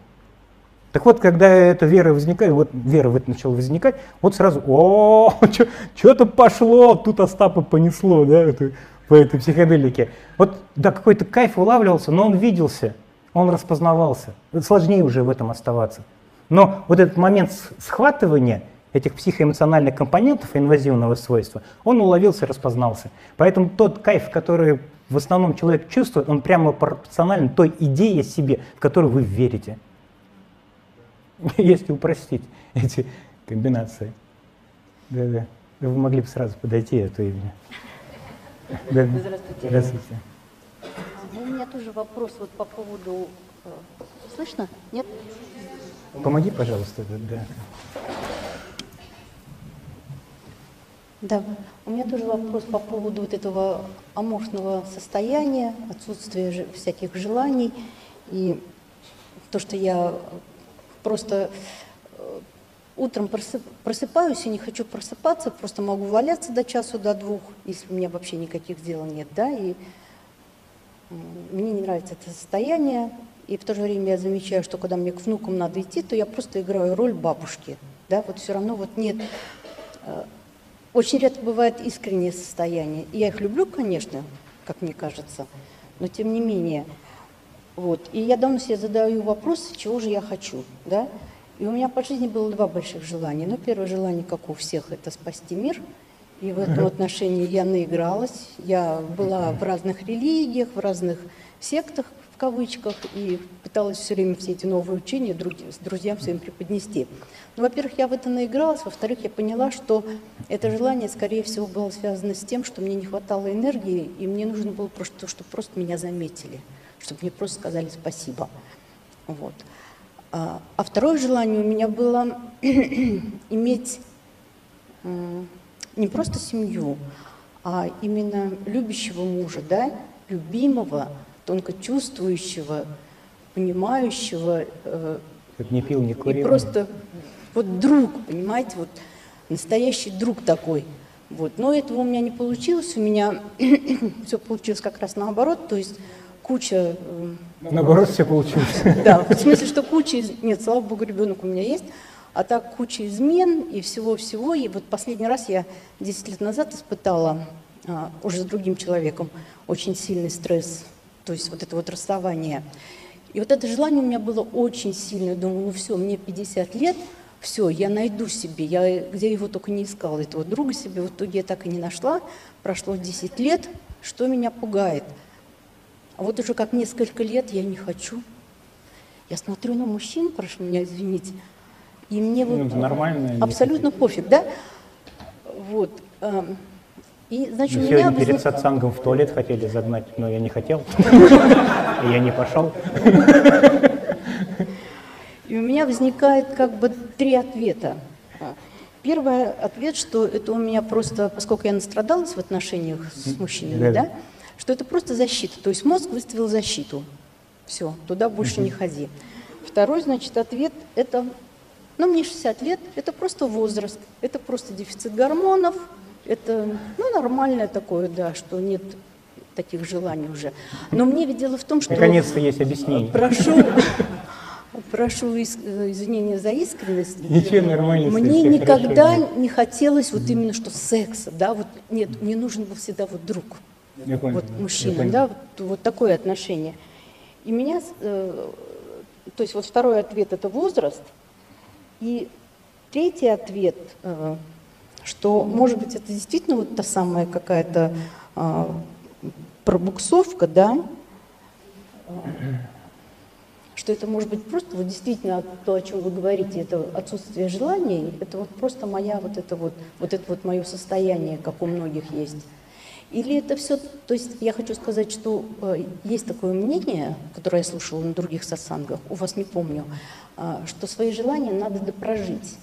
Так вот, когда эта вера возникает, вот вера в это начала возникать, вот сразу, о, что-то пошло, тут Остапа понесло, да, это, по этой психоделике. Вот, да, какой-то кайф улавливался, но он виделся, он распознавался. Сложнее уже в этом оставаться. Но вот этот момент схватывания этих психоэмоциональных компонентов инвазивного свойства, он уловился, распознался. Поэтому тот кайф, который в основном человек чувствует, он прямо пропорционален той идее себе, в которую вы верите. Если упростить эти комбинации. Да-да. Вы могли бы сразу подойти, а то именно. Да. Здравствуйте. Здравствуйте. У меня тоже вопрос вот по поводу... Э, слышно? Нет? Помоги, пожалуйста. Да. Да, у меня тоже вопрос по поводу вот этого аморфного состояния, отсутствия всяких желаний. И то, что я просто э, утром просыпаюсь и не хочу просыпаться, просто могу валяться до часу, до двух, если у меня вообще никаких дел нет, да, и мне не нравится это состояние, и в то же время я замечаю, что когда мне к внукам надо идти, то я просто играю роль бабушки, да, вот все равно вот нет э, очень редко бывает искреннее состояние. Я их люблю, конечно, как мне кажется, но тем не менее. Вот. И я давно себе задаю вопрос, чего же я хочу. Да? И у меня по жизни было два больших желания. Ну, первое желание, как у всех, это спасти мир. И в этом отношении я наигралась. Я была в разных религиях, в разных сектах, кавычках, и пыталась все время все эти новые учения друзьям своим преподнести. Ну, во-первых, я в это наигралась, во-вторых, я поняла, что это желание, скорее всего, было связано с тем, что мне не хватало энергии, и мне нужно было просто, чтобы просто меня заметили, чтобы мне просто сказали спасибо. Вот. А, а второе желание у меня было иметь не просто семью, а именно любящего мужа, да, любимого, тонко чувствующего, понимающего. Э, не пил, не курил. И просто вот друг, понимаете, вот настоящий друг такой. Вот. Но этого у меня не получилось, у меня все получилось как раз наоборот, то есть куча... Э, наоборот все получилось. Да, в смысле, что куча... Нет, слава богу, ребенок у меня есть, а так куча измен и всего-всего. И вот последний раз я 10 лет назад испытала а, уже с другим человеком очень сильный стресс, то есть вот это вот расставание. И вот это желание у меня было очень сильное. Думаю, ну все, мне 50 лет, все, я найду себе, я где его только не искала, этого друга себе, в итоге я так и не нашла, прошло 10 лет, что меня пугает. А вот уже как несколько лет я не хочу. Я смотрю на мужчин, прошу меня извинить, и мне вот ну, нормально, абсолютно пофиг, да? Вот. И, значит, ну, меня сегодня возник... перед сатсангом в туалет хотели загнать, но я не хотел. Я не пошел. И у меня возникает как бы три ответа. Первый ответ, что это у меня просто, поскольку я настрадалась в отношениях с мужчинами, да, что это просто защита. То есть мозг выставил защиту. Все, туда больше не ходи. Второй, значит, ответ – это, ну, мне 60 лет, это просто возраст, это просто дефицит гормонов, это, ну, нормальное такое, да, что нет таких желаний уже. Но мне ведь дело в том, что... Наконец-то есть объяснение. Прошу, прошу из- извинения за искренность. Ничего, нормально. всё, Мне никогда хорошо. не хотелось вот именно что секса, да, вот нет, мне нужен был всегда вот друг, Я понял, вот мужчина, да, вот, вот такое отношение. И меня, э, то есть вот второй ответ это возраст, и третий ответ, э, что может быть это действительно вот та самая какая-то э, пробуксовка, да, что это может быть просто вот действительно то, о чем вы говорите, это отсутствие желаний, это вот просто моя вот это вот, вот это вот мое состояние, как у многих есть. Или это все, то есть я хочу сказать, что э, есть такое мнение, которое я слушала на других сатсангах, у вас не помню, а, что свои желания надо допрожить.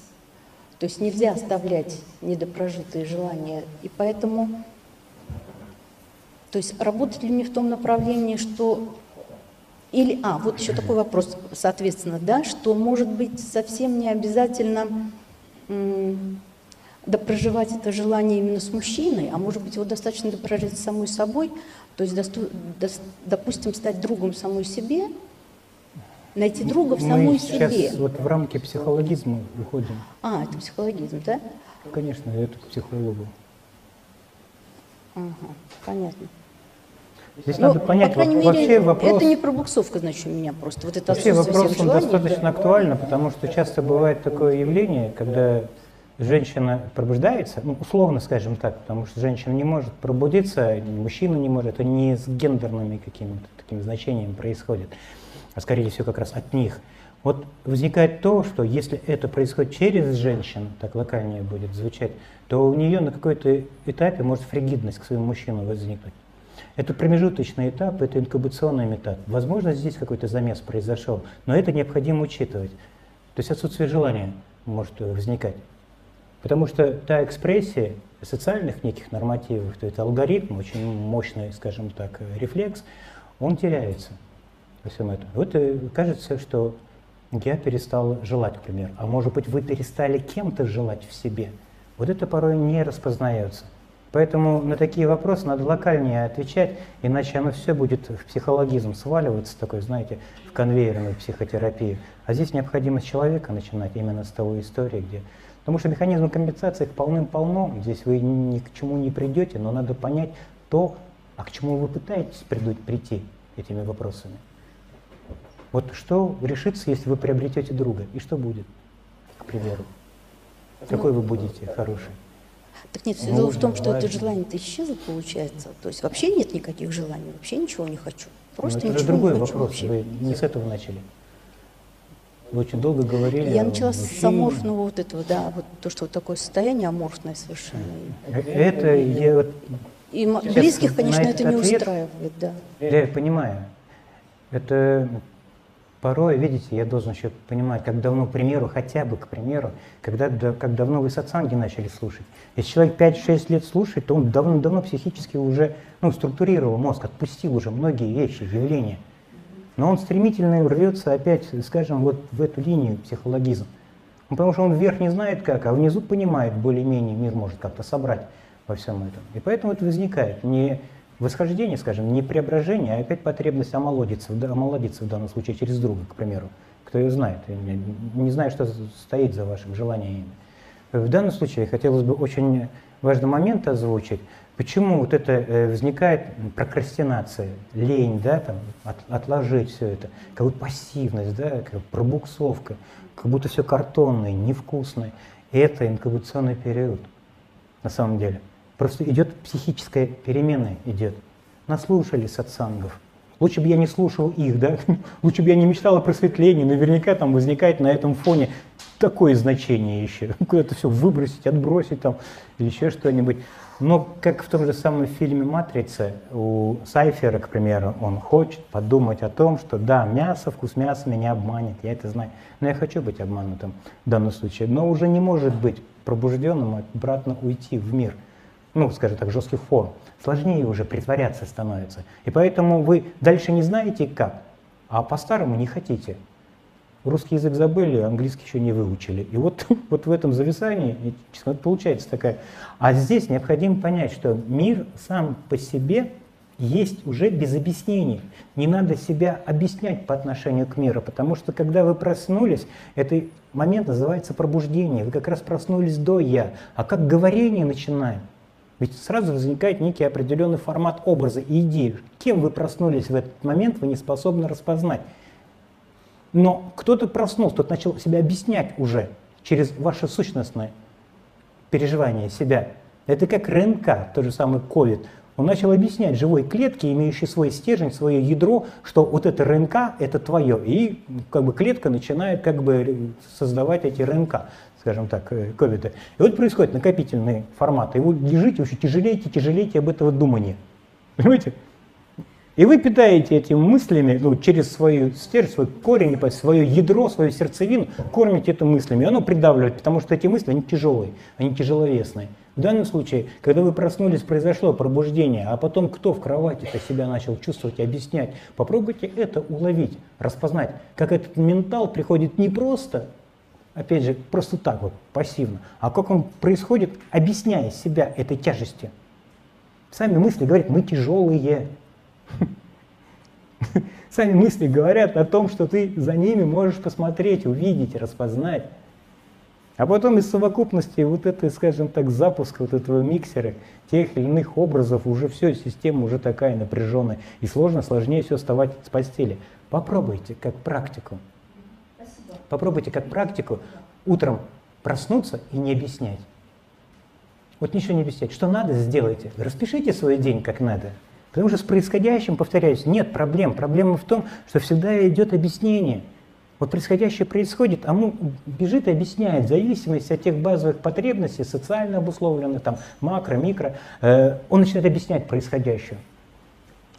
То есть нельзя оставлять недопрожитые желания. И поэтому, то есть работать ли мне в том направлении, что или, а, вот еще такой вопрос, соответственно, да, что может быть совсем не обязательно допроживать это желание именно с мужчиной, а может быть его достаточно допрожить с самой собой, то есть, допустим, стать другом самой себе, найти друга в самой Мы сейчас себе. вот в рамки психологизма уходим. А, это психологизм, да? Конечно, это к психологу. Ага, понятно. Здесь Ну, надо понять, по крайней вот, мере, вообще вопрос... это не пробуксовка, значит, у меня просто. Вот это Вообще вопрос он достаточно да. актуально, потому что часто бывает такое явление, когда женщина пробуждается, ну, условно скажем так, потому что женщина не может пробудиться, мужчина не может, это не с гендерными какими-то такими значениями происходит, а скорее всего как раз от них. Вот возникает то, что если это происходит через женщин, так локальнее будет звучать, то у нее на какой-то этапе может фригидность к своему мужчину возникнуть. Это промежуточный этап, это инкубационный этап. Возможно, здесь какой-то замес произошел, но это необходимо учитывать. То есть отсутствие желания может возникать. Потому что та экспрессия социальных неких нормативов, то есть алгоритм, очень мощный, скажем так, рефлекс, он теряется во всем этом. Вот э, кажется, что я перестал желать, к примеру. А может быть, вы перестали кем-то желать в себе. Вот это порой не распознается. Поэтому на такие вопросы надо локальнее отвечать, иначе оно все будет в психологизм сваливаться, такой, знаете, в конвейерную психотерапию. А здесь необходимо с человека начинать, именно с того истории, где... Потому что механизмы компенсации их полным-полно, здесь вы ни к чему не придете, но надо понять то, а к чему вы пытаетесь приду- прийти этими вопросами. Вот что решится, если вы приобретете друга, и что будет, к примеру? Какой вы будете хороший? Так нет, все Ну, дело в том, что это желание-то исчезло, получается. То есть вообще нет никаких желаний, вообще ничего не хочу. Просто Ну, это ничего другой не хочу вопрос, вообще. вы не с этого начали. Вы очень долго говорили Я начала с мужчине. аморфного вот этого, да, вот то, что вот такое состояние аморфное совершенно. Э, Это я вот И близких, конечно, это не ответ- устраивает, да. Я понимаю. Это порой, видите, я должен еще понимать, как давно, к примеру, хотя бы, к примеру, когда, да- как давно вы сатсанги начали слушать. Если человек 5-6 лет слушает, то он давно-давно психически уже ну, структурировал мозг, отпустил уже многие вещи, явления. Но он стремительно рвется опять, скажем, вот в эту линию психологизм. Ну, потому что он вверх не знает как, а внизу понимает, более-менее мир может как-то собрать во всем этом. И поэтому это возникает не восхождение, скажем, не преображение, а опять потребность омолодиться, омолодиться в данном случае через друга, к примеру. Кто ее знает, не, знаю, что стоит за вашим желаниями. В данном случае хотелось бы очень важный момент озвучить. Почему вот это э, возникает прокрастинация, лень, да, там, от- отложить все это, как будто пассивность, да, как пробуксовка, как будто все картонное, невкусное. Это инкубационный период, на самом деле. Просто идет психическая перемена, идет. Наслушали сатсангов. Лучше бы я не слушал их, да? Лучше бы я не мечтал о просветлении. Наверняка там возникает на этом фоне такое значение еще. Куда-то все выбросить, отбросить там, или еще что-нибудь. Но как в том же самом фильме «Матрица», у Сайфера, к примеру, он хочет подумать о том, что да, мясо, вкус мяса меня обманет, я это знаю. Но я хочу быть обманутым в данном случае. Но уже не может быть пробужденным обратно уйти в мир ну, скажем так, жестких форм, сложнее уже притворяться становится. И поэтому вы дальше не знаете как, а по-старому не хотите. Русский язык забыли, английский еще не выучили. И вот, вот в этом зависании получается такая. А здесь необходимо понять, что мир сам по себе есть уже без объяснений. Не надо себя объяснять по отношению к миру, потому что когда вы проснулись, этот момент называется пробуждение. Вы как раз проснулись до «я». А как говорение начинаем? Ведь сразу возникает некий определенный формат образа и идеи. Кем вы проснулись в этот момент, вы не способны распознать. Но кто-то проснулся, тот начал себя объяснять уже через ваше сущностное переживание себя. Это как РНК, тот же самый COVID. Он начал объяснять живой клетке, имеющей свой стержень, свое ядро, что вот это РНК – это твое. И как бы клетка начинает как бы создавать эти РНК, скажем так, э, ковида. И вот происходит накопительный формат. И вы лежите, все тяжелеете, тяжелеете об этого думания. Понимаете? И вы питаете этими мыслями ну, через свою стержень, свой корень, свое ядро, свою сердцевину, кормите это мыслями. И оно придавливает, потому что эти мысли, они тяжелые, они тяжеловесные. В данном случае, когда вы проснулись, произошло пробуждение, а потом кто в кровати-то себя начал чувствовать объяснять, попробуйте это уловить, распознать, как этот ментал приходит не просто, опять же, просто так вот, пассивно, а как он происходит, объясняя себя этой тяжестью. Сами мысли говорят, мы тяжелые, Сами мысли говорят о том, что ты за ними можешь посмотреть, увидеть, распознать. А потом из совокупности вот этой, скажем так, запуска вот этого миксера, тех или иных образов, уже все, система уже такая напряженная. И сложно, сложнее все вставать с постели. Попробуйте как практику. Попробуйте как практику утром проснуться и не объяснять. Вот ничего не объяснять. Что надо, сделайте. Распишите свой день как надо. Потому что с происходящим, повторяюсь, нет проблем. Проблема в том, что всегда идет объяснение. Вот происходящее происходит, а он бежит и объясняет в зависимости от тех базовых потребностей, социально обусловленных, там, макро, микро, э, он начинает объяснять происходящее.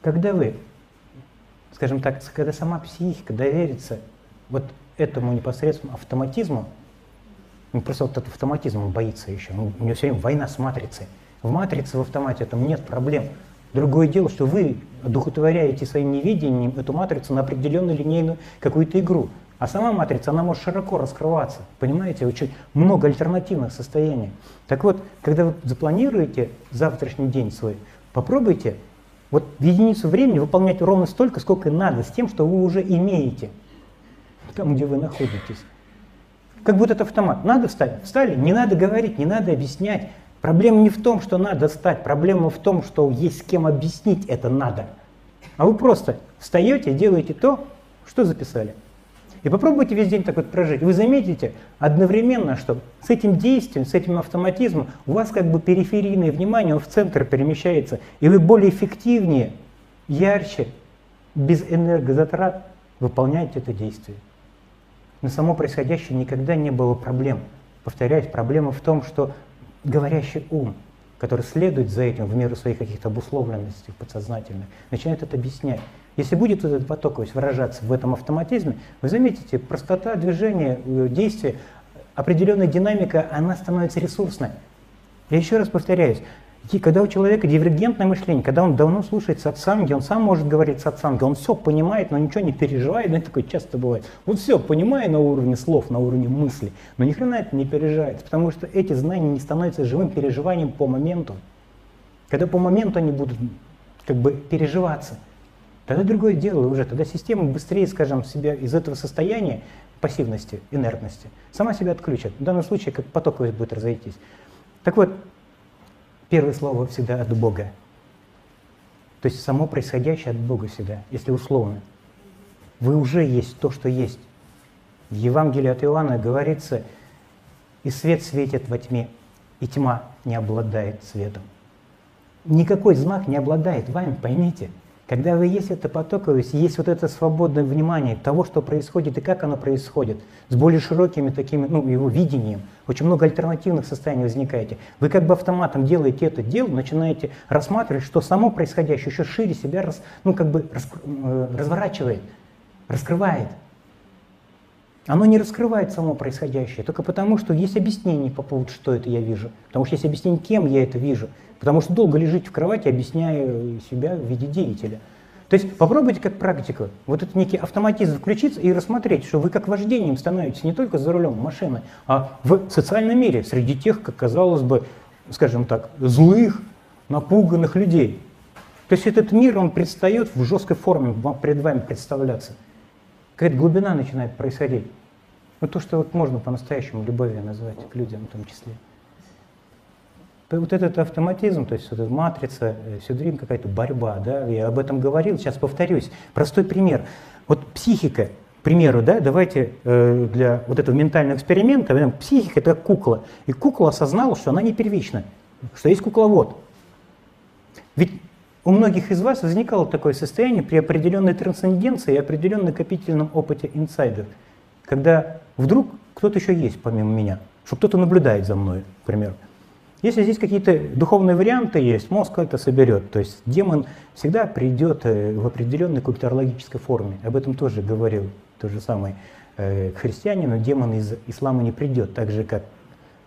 Когда вы, скажем так, когда сама психика доверится вот этому непосредственному автоматизму, ну, просто вот этот автоматизм он боится еще, у него все время война с матрицей. В матрице, в автомате там нет проблем. Другое дело, что вы одухотворяете своим невидением эту матрицу на определенную линейную какую-то игру. А сама матрица, она может широко раскрываться. Понимаете, очень много альтернативных состояний. Так вот, когда вы запланируете завтрашний день свой, попробуйте вот в единицу времени выполнять ровно столько, сколько надо, с тем, что вы уже имеете, там, где вы находитесь. Как будто это автомат. Надо встать? Встали? Не надо говорить, не надо объяснять. Проблема не в том, что надо стать, проблема в том, что есть с кем объяснить это надо. А вы просто встаете, делаете то, что записали. И попробуйте весь день так вот прожить. Вы заметите одновременно, что с этим действием, с этим автоматизмом у вас как бы периферийное внимание, в центр перемещается, и вы более эффективнее, ярче, без энергозатрат выполняете это действие. Но само происходящее никогда не было проблем. Повторяюсь, проблема в том, что говорящий ум, который следует за этим в меру своих каких-то обусловленностей подсознательных, начинает это объяснять. Если будет этот потоковость выражаться в этом автоматизме, вы заметите, простота движения, э, действия, определенная динамика, она становится ресурсной. Я еще раз повторяюсь, и когда у человека дивергентное мышление, когда он давно слушает сатсанги, он сам может говорить сатсанги, он все понимает, но ничего не переживает, это такое часто бывает. Вот все понимаю на уровне слов, на уровне мысли, но ни хрена это не переживает, потому что эти знания не становятся живым переживанием по моменту. Когда по моменту они будут как бы переживаться, тогда другое дело уже, тогда система быстрее, скажем, себя из этого состояния пассивности, инертности, сама себя отключит. В данном случае как потоковость будет разойтись. Так вот, Первое слово всегда от Бога. То есть само происходящее от Бога всегда, если условно. Вы уже есть то, что есть. В Евангелии от Иоанна говорится, и свет светит во тьме, и тьма не обладает светом. Никакой знак не обладает вами, поймите. Когда вы есть это потоковость, есть вот это свободное внимание того, что происходит и как оно происходит, с более широкими такими, ну, его видением, очень много альтернативных состояний возникаете. Вы как бы автоматом делаете это дело, начинаете рассматривать, что само происходящее еще шире себя, рас, ну, как бы рас, э, разворачивает, раскрывает. Оно не раскрывает само происходящее, только потому, что есть объяснение по поводу, что это я вижу. Потому что есть объяснение, кем я это вижу. Потому что долго лежите в кровати, объясняя себя в виде деятеля. То есть попробуйте как практика, вот этот некий автоматизм включиться и рассмотреть, что вы как вождением становитесь не только за рулем машины, а в социальном мире, среди тех, как казалось бы, скажем так, злых, напуганных людей. То есть этот мир, он предстает в жесткой форме, перед вами представляться. Какая-то глубина начинает происходить. Ну то, что вот можно по-настоящему любовью назвать к людям в том числе. Вот этот автоматизм, то есть вот эта матрица, э, время какая-то борьба, да, я об этом говорил, сейчас повторюсь. Простой пример. Вот психика, к примеру, да, давайте э, для вот этого ментального эксперимента, психика это кукла, и кукла осознала, что она не первична, что есть кукловод. Ведь у многих из вас возникало такое состояние при определенной трансценденции и определенном накопительном опыте инсайдов, когда вдруг кто-то еще есть помимо меня, что кто-то наблюдает за мной, к примеру. Если здесь какие-то духовные варианты есть, мозг это соберет. То есть демон всегда придет э, в определенной культурологической форме. Об этом тоже говорил то же самое э, христианину. Демон из ислама не придет, так же как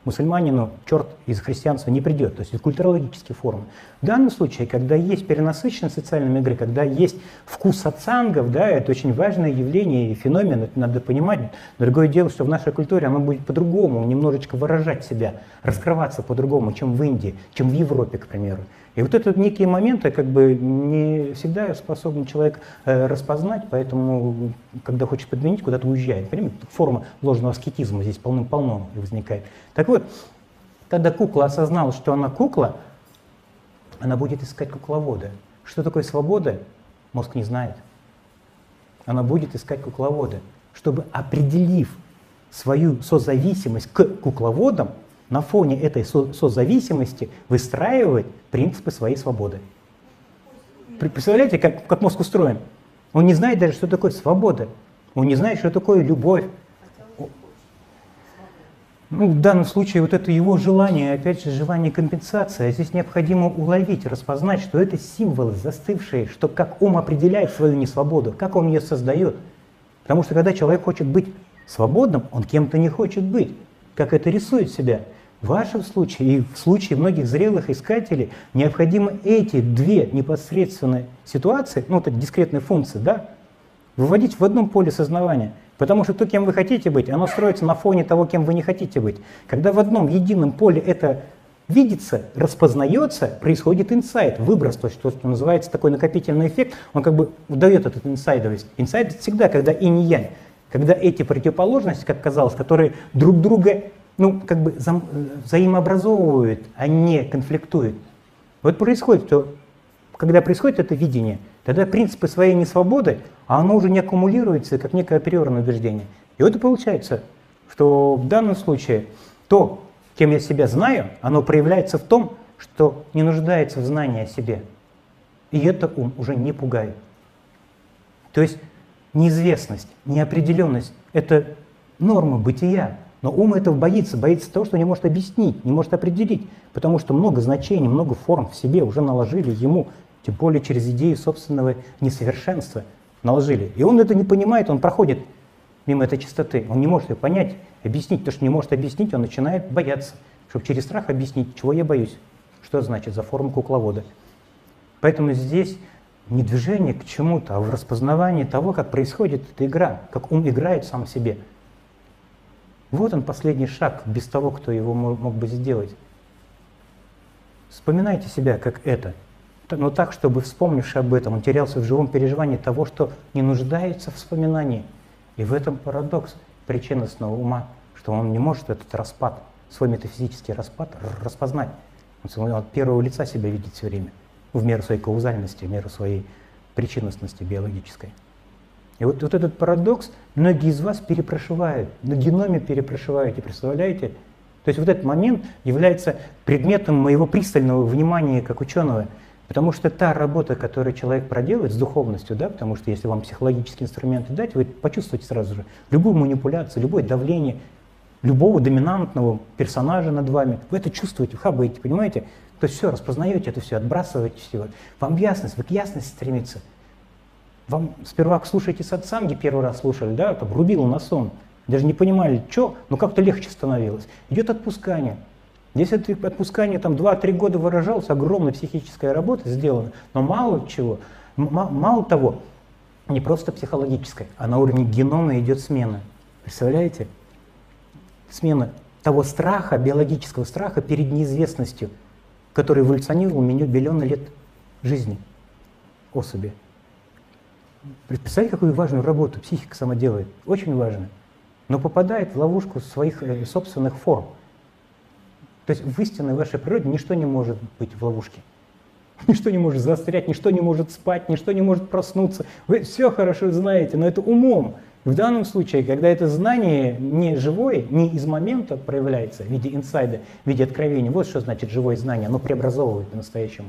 мусульманину черт из христианства не придет, то есть это культурологические формы. В данном случае, когда есть перенасыщенность социальными игры, когда есть вкус отцангов, да, это очень важное явление и феномен, это надо понимать. Другое дело, что в нашей культуре оно будет по-другому, немножечко выражать себя, раскрываться по-другому, чем в Индии, чем в Европе, к примеру. И вот это некие моменты как бы не всегда способен человек э, распознать, поэтому, когда хочет подменить, куда-то уезжает. Понимаете, форма ложного аскетизма здесь полным-полно возникает. Так вот, когда кукла осознала, что она кукла, она будет искать кукловода. Что такое свобода? Мозг не знает. Она будет искать кукловода, чтобы, определив свою созависимость к кукловодам, на фоне этой со созависимости выстраивать принципы своей свободы. Представляете, как, как мозг устроен? Он не знает даже, что такое свобода. Он не знает, что такое любовь. Ну, в данном случае вот это его желание, опять же, желание компенсации, а здесь необходимо уловить, распознать, что это символы застывшие, что как ум определяет свою несвободу, как он ее создает. Потому что когда человек хочет быть свободным, он кем-то не хочет быть, как это рисует себя. В вашем случае и в случае многих зрелых искателей необходимо эти две непосредственные ситуации, ну, это дискретные функции, да, выводить в одном поле сознания. Потому что то, кем вы хотите быть, оно строится на фоне того, кем вы не хотите быть. Когда в одном едином поле это видится, распознается, происходит инсайт, выброс, то что называется такой накопительный эффект, он как бы дает этот инсайдовость. Инсайд всегда, когда и не янь, когда эти противоположности, как казалось, которые друг друга ну, как бы взаимообразовывают, а не конфликтуют. Вот происходит, что когда происходит это видение, тогда принципы своей несвободы, а оно уже не аккумулируется как некое априорное убеждение. И вот и получается, что в данном случае то, кем я себя знаю, оно проявляется в том, что не нуждается в знании о себе. И это ум уже не пугает. То есть неизвестность, неопределенность – это норма бытия, но ум этого боится, боится того, что не может объяснить, не может определить, потому что много значений, много форм в себе уже наложили ему, тем более через идею собственного несовершенства наложили. И он это не понимает, он проходит мимо этой чистоты, он не может ее понять, объяснить. То, что не может объяснить, он начинает бояться, чтобы через страх объяснить, чего я боюсь, что значит за форму кукловода. Поэтому здесь не движение к чему-то, а в распознавании того, как происходит эта игра, как ум играет сам себе – вот он последний шаг, без того, кто его мог бы сделать. Вспоминайте себя как это, но так, чтобы, вспомнивший об этом, он терялся в живом переживании того, что не нуждается в вспоминании. И в этом парадокс причинностного ума, что он не может этот распад, свой метафизический распад распознать. Он от первого лица себя видит все время, в меру своей каузальности, в меру своей причинностности биологической. И вот, вот этот парадокс многие из вас перепрошивают, на геноме перепрошиваете, представляете? То есть вот этот момент является предметом моего пристального внимания как ученого, потому что та работа, которую человек проделает с духовностью, да, потому что если вам психологические инструменты дать, вы почувствуете сразу же любую манипуляцию, любое давление, любого доминантного персонажа над вами, вы это чувствуете, хабаете, понимаете? То есть все, распознаете это все, отбрасываете все. Вам ясность, вы к ясности стремиться. Вам сперва слушаете сатсанги, первый раз слушали, да, там рубило на сон, даже не понимали, что, но как-то легче становилось. Идет отпускание. Здесь это отпускание там 2-3 года выражалось, огромная психическая работа сделана, но мало чего, мало того, не просто психологическая, а на уровне генома идет смена. Представляете? Смена того страха, биологического страха перед неизвестностью, который эволюционировал у меня миллионы лет жизни. особи. Представляете, какую важную работу психика сама делает? Очень важно. Но попадает в ловушку своих э, собственных форм. То есть в истинной вашей природе ничто не может быть в ловушке. Ничто не может застрять, ничто не может спать, ничто не может проснуться. Вы все хорошо знаете, но это умом. В данном случае, когда это знание не живое, не из момента проявляется в виде инсайда, в виде откровения, вот что значит живое знание, оно преобразовывает по-настоящему.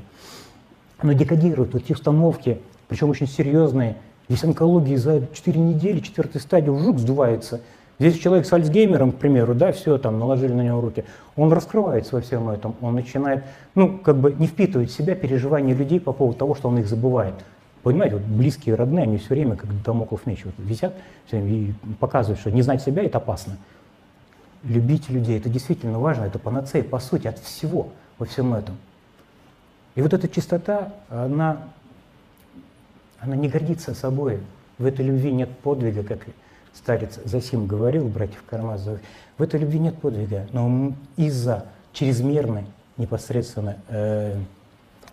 Оно декодирует вот эти установки, причем очень серьезные. Здесь онкологии за 4 недели, четвертой стадии жук сдувается. Здесь человек с Альцгеймером, к примеру, да, все там, наложили на него руки, он раскрывается во всем этом, он начинает, ну, как бы не впитывать в себя переживания людей по поводу того, что он их забывает. Понимаете, вот близкие, родные, они все время, как домоклов меч, вот висят и показывают, что не знать себя – это опасно. Любить людей – это действительно важно, это панацея, по сути, от всего во всем этом. И вот эта чистота, она, она не гордится собой. В этой любви нет подвига, как старец Засим говорил, братьев Кармазовых. В этой любви нет подвига, но из-за чрезмерной непосредственно э,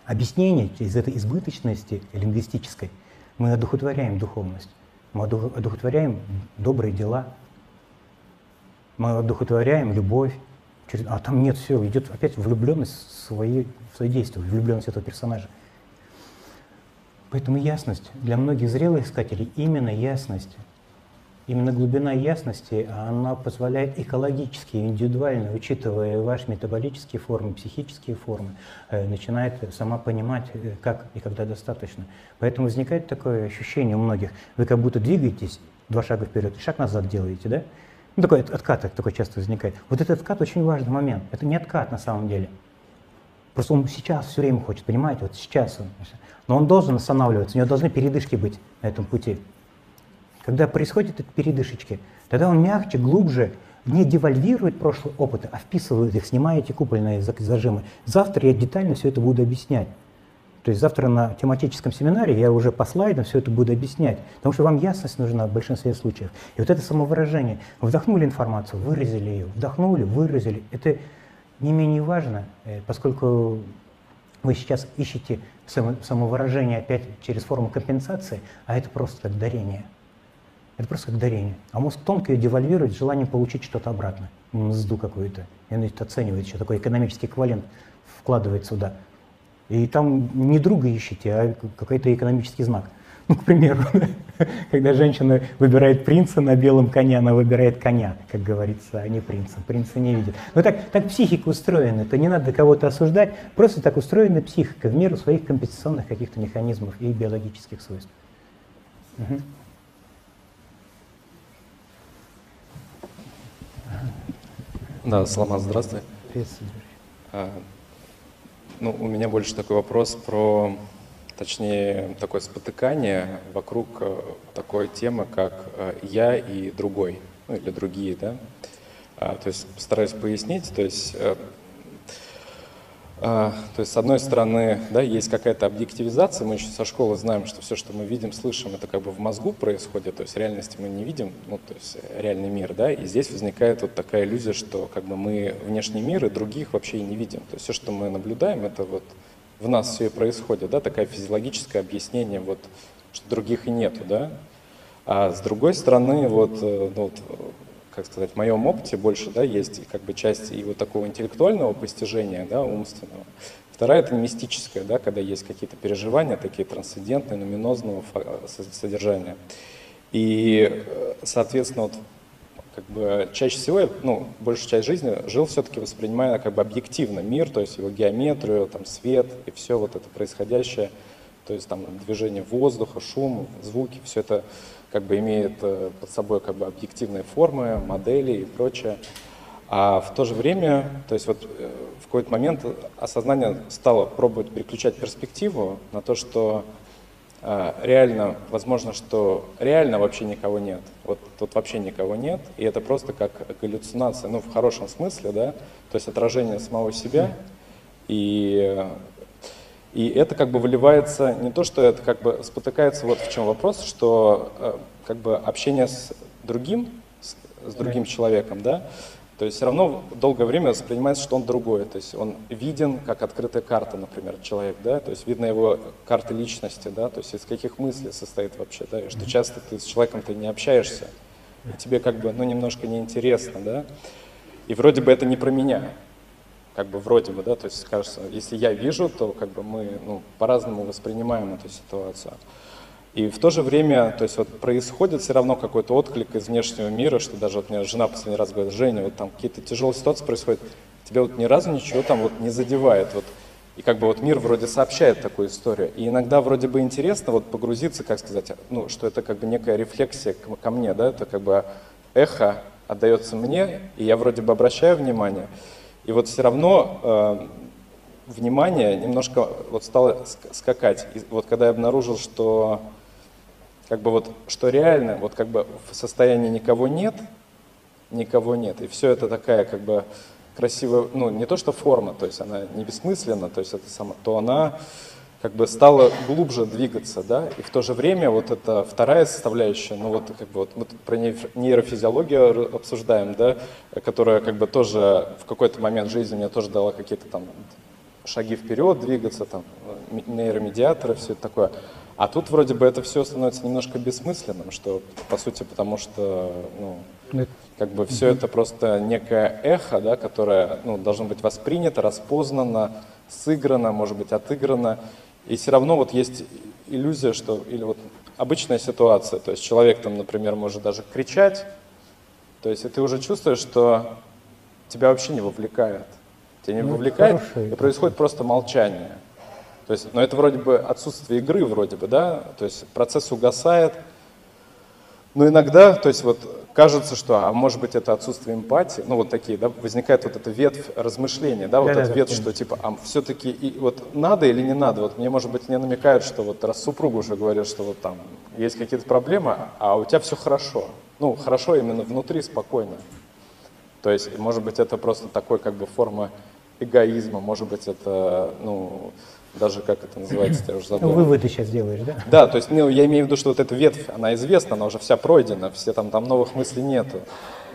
объяснение из этой избыточности лингвистической мы одухотворяем духовность, мы одухотворяем добрые дела, мы одухотворяем любовь, а там нет все, идет опять влюбленность в свои, в свои действия, влюбленность этого персонажа. Поэтому ясность для многих зрелых искателей именно ясность Именно глубина ясности, она позволяет экологически, индивидуально, учитывая ваши метаболические формы, психические формы, э, начинает сама понимать, э, как и когда достаточно. Поэтому возникает такое ощущение у многих, вы как будто двигаетесь два шага вперед и шаг назад делаете, да? Ну, такой откат такой часто возникает. Вот этот откат очень важный момент. Это не откат на самом деле. Просто он сейчас все время хочет, понимаете, вот сейчас он. Но он должен останавливаться, у него должны передышки быть на этом пути. Когда происходят эти передышечки, тогда он мягче, глубже не девальвирует прошлый опыт, а вписывает их, снимая эти купольные зажимы. Завтра я детально все это буду объяснять. То есть завтра на тематическом семинаре я уже по слайдам все это буду объяснять, потому что вам ясность нужна в большинстве случаев. И вот это самовыражение. Вдохнули информацию, выразили ее, вдохнули, выразили. Это не менее важно, э, поскольку вы сейчас ищете самовыражение опять через форму компенсации, а это просто как дарение. Это просто как дарение. А мозг тонко ее девальвирует желанием получить что-то обратно, мзду какую-то. И он это оценивает еще, такой экономический эквивалент вкладывает сюда. И там не друга ищете, а какой-то экономический знак. Ну, к примеру, когда женщина выбирает принца на белом коне, она выбирает коня, как говорится, а не принца. Принца не видит. Но так, так психика устроена, это не надо кого-то осуждать, просто так устроена психика в меру своих компенсационных каких-то механизмов и биологических свойств. Угу. Да, Саламат, здравствуй. Приветствую. А, ну, у меня больше такой вопрос про, точнее, такое спотыкание вокруг э, такой темы, как э, «я» и «другой», ну или «другие», да? А, то есть постараюсь пояснить, то есть э, а, то есть, с одной стороны, да, есть какая-то объективизация, мы еще со школы знаем, что все, что мы видим, слышим, это как бы в мозгу происходит, то есть реальности мы не видим, ну, то есть реальный мир, да, и здесь возникает вот такая иллюзия, что как бы мы внешний мир и других вообще и не видим, то есть все, что мы наблюдаем, это вот в нас все и происходит, да, такое физиологическое объяснение, вот, что других и нету, да, а с другой стороны, вот, э, ну, вот как сказать, в моем опыте больше, да, есть как бы часть и вот такого интеллектуального постижения, да, умственного. Вторая – это мистическая, да, когда есть какие-то переживания, такие трансцендентные, нуминозного содержания. И, соответственно, вот, как бы чаще всего, ну, большую часть жизни жил все-таки воспринимая как бы объективно мир, то есть его геометрию, там, свет и все вот это происходящее, то есть там движение воздуха, шум, звуки, все это как бы имеет э, под собой как бы объективные формы, модели и прочее. А в то же время, то есть вот э, в какой-то момент осознание стало пробовать переключать перспективу на то, что реально, возможно, что реально вообще никого нет. Вот тут вообще никого нет, и это просто как галлюцинация, ну, в хорошем смысле, да, то есть отражение самого себя, и и это как бы выливается, не то, что это как бы спотыкается, вот в чем вопрос, что э, как бы общение с другим, с, с другим человеком, да, То есть все равно долгое время воспринимается, что он другой. То есть он виден как открытая карта, например, человек, да, то есть видно его карты личности, да, то есть из каких мыслей состоит вообще, да, и что часто ты с человеком ты не общаешься, и тебе как бы, ну, немножко неинтересно, да, и вроде бы это не про меня, как бы вроде бы, да, то есть кажется, если я вижу, то как бы мы, ну, по-разному воспринимаем эту ситуацию. И в то же время, то есть вот происходит все равно какой-то отклик из внешнего мира, что даже вот мне жена последний раз говорит, Женя, вот там какие-то тяжелые ситуации происходят, тебя вот ни разу ничего там вот не задевает, вот и как бы вот мир вроде сообщает такую историю. И иногда вроде бы интересно вот погрузиться, как сказать, ну, что это как бы некая рефлексия ко мне, да, это как бы эхо отдается мне, и я вроде бы обращаю внимание. И вот все равно э, внимание немножко вот стало скакать. И вот когда я обнаружил, что как бы вот, что реально, вот как бы в состоянии никого нет, никого нет. И все это такая как бы красивая, ну не то что форма, то есть она не бессмысленна, то есть это сама, то она как бы стала глубже двигаться, да, и в то же время вот эта вторая составляющая, ну вот как бы вот мы про нейрофизиологию обсуждаем, да, которая как бы тоже в какой-то момент жизни мне тоже дала какие-то там шаги вперед двигаться, там нейромедиаторы, все это такое. А тут вроде бы это все становится немножко бессмысленным, что по сути, потому что ну, как бы все это просто некое эхо, да, которое ну, должно быть воспринято, распознано, сыграно, может быть, отыграно. И все равно вот есть иллюзия, что или вот обычная ситуация, то есть человек там, например, может даже кричать, то есть и ты уже чувствуешь, что тебя вообще не вовлекает. Тебя не ну, вовлекает, и происходит просто молчание. То есть, но это вроде бы отсутствие игры, вроде бы, да, то есть процесс угасает. Но иногда, то есть вот кажется, что, а может быть это отсутствие эмпатии, ну вот такие, да, возникает вот эта ветвь размышления, да, вот да, да, ветвь, что типа, а все-таки и вот надо или не надо, вот мне, может быть, не намекают, что вот раз супруга уже говорит, что вот там есть какие-то проблемы, а у тебя все хорошо, ну хорошо именно внутри, спокойно. То есть, может быть, это просто такой как бы форма эгоизма, может быть, это, ну, даже как это называется, я уже забыл. Ну, выводы сейчас делаешь, да? Да, то есть ну, я имею в виду, что вот эта ветвь, она известна, она уже вся пройдена, все там, там новых мыслей нету.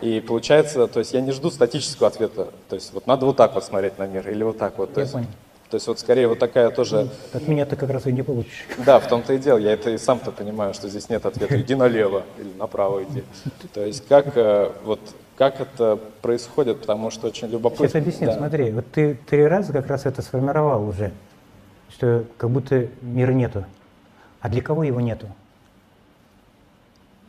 И получается, то есть я не жду статического ответа, то есть вот надо вот так вот смотреть на мир или вот так вот. То я есть, понял. То есть вот скорее вот такая тоже... От меня ты как раз и не получишь. Да, в том-то и дело. Я это и сам-то понимаю, что здесь нет ответа. Иди налево или направо иди. То есть как э, вот как это происходит, потому что очень любопытно. Сейчас объясню, да. смотри, вот ты три раза как раз это сформировал уже что как будто мира нету. А для кого его нету?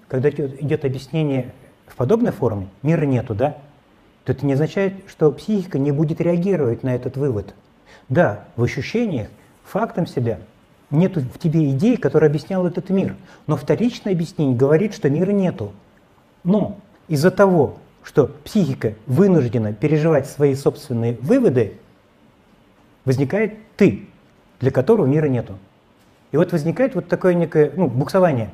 Когда идет объяснение в подобной форме, мира нету, да? То это не означает, что психика не будет реагировать на этот вывод. Да, в ощущениях, фактом себя, нет в тебе идеи, которая объясняла этот мир. Но вторичное объяснение говорит, что мира нету. Но из-за того, что психика вынуждена переживать свои собственные выводы, возникает ты, для которого мира нету. И вот возникает вот такое некое ну, буксование.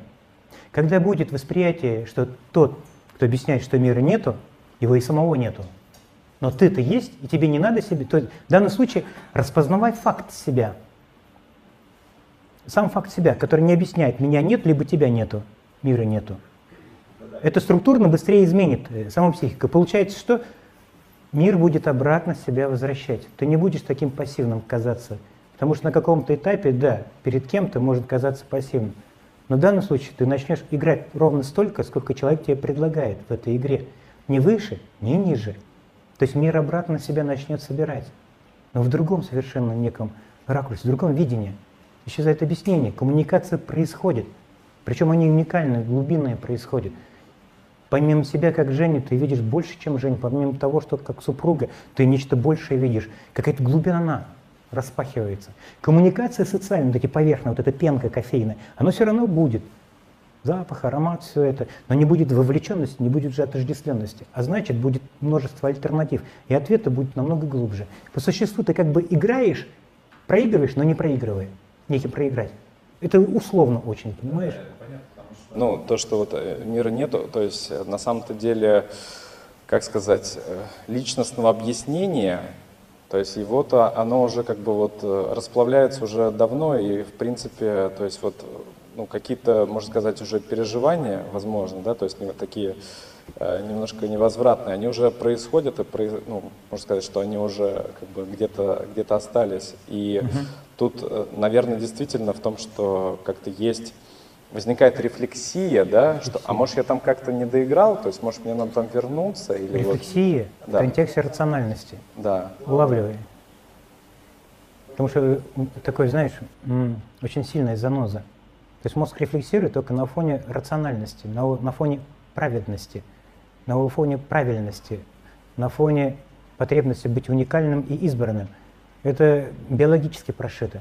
Когда будет восприятие, что тот, кто объясняет, что мира нету, его и самого нету. Но ты-то есть, и тебе не надо себе... То есть в данном случае распознавай факт себя. Сам факт себя, который не объясняет, меня нет, либо тебя нету, мира нету. Это структурно быстрее изменит э, саму психику. Получается, что мир будет обратно себя возвращать. Ты не будешь таким пассивным казаться Потому что на каком-то этапе, да, перед кем-то может казаться пассивным. Но в данном случае ты начнешь играть ровно столько, сколько человек тебе предлагает в этой игре. Не выше, не ниже. То есть мир обратно себя начнет собирать. Но в другом совершенно неком ракурсе, в другом видении. Исчезает объяснение. Коммуникация происходит. Причем они уникальные, глубинные происходят. Помимо себя, как Женя, ты видишь больше, чем Женя. Помимо того, что как супруга, ты нечто большее видишь. Какая-то глубина распахивается. Коммуникация социальная, вот эти поверхные, вот эта пенка кофейная, оно все равно будет. Запах, аромат, все это. Но не будет вовлеченности, не будет же отождествленности. А значит, будет множество альтернатив. И ответы будут намного глубже. По существу ты как бы играешь, проигрываешь, но не проигрывая. Некий проиграть. Это условно очень, понимаешь? Ну, то, что вот э, мира нету, то есть э, на самом-то деле, как сказать, э, личностного объяснения то есть его-то, оно уже как бы вот э, расплавляется уже давно, и в принципе, то есть вот ну, какие-то, можно сказать, уже переживания, возможно, да, то есть такие э, немножко невозвратные, они уже происходят, и, ну, можно сказать, что они уже как бы где-то где остались. И угу. тут, э, наверное, действительно в том, что как-то есть возникает рефлексия, да, что, а может я там как-то не доиграл, то есть может мне надо там вернуться или рефлексия вот, да. в контексте рациональности. Да. Улавливай. Потому что такой, знаешь, очень сильная заноза. То есть мозг рефлексирует только на фоне рациональности, на, на фоне праведности, на фоне правильности, на фоне потребности быть уникальным и избранным. Это биологически прошито.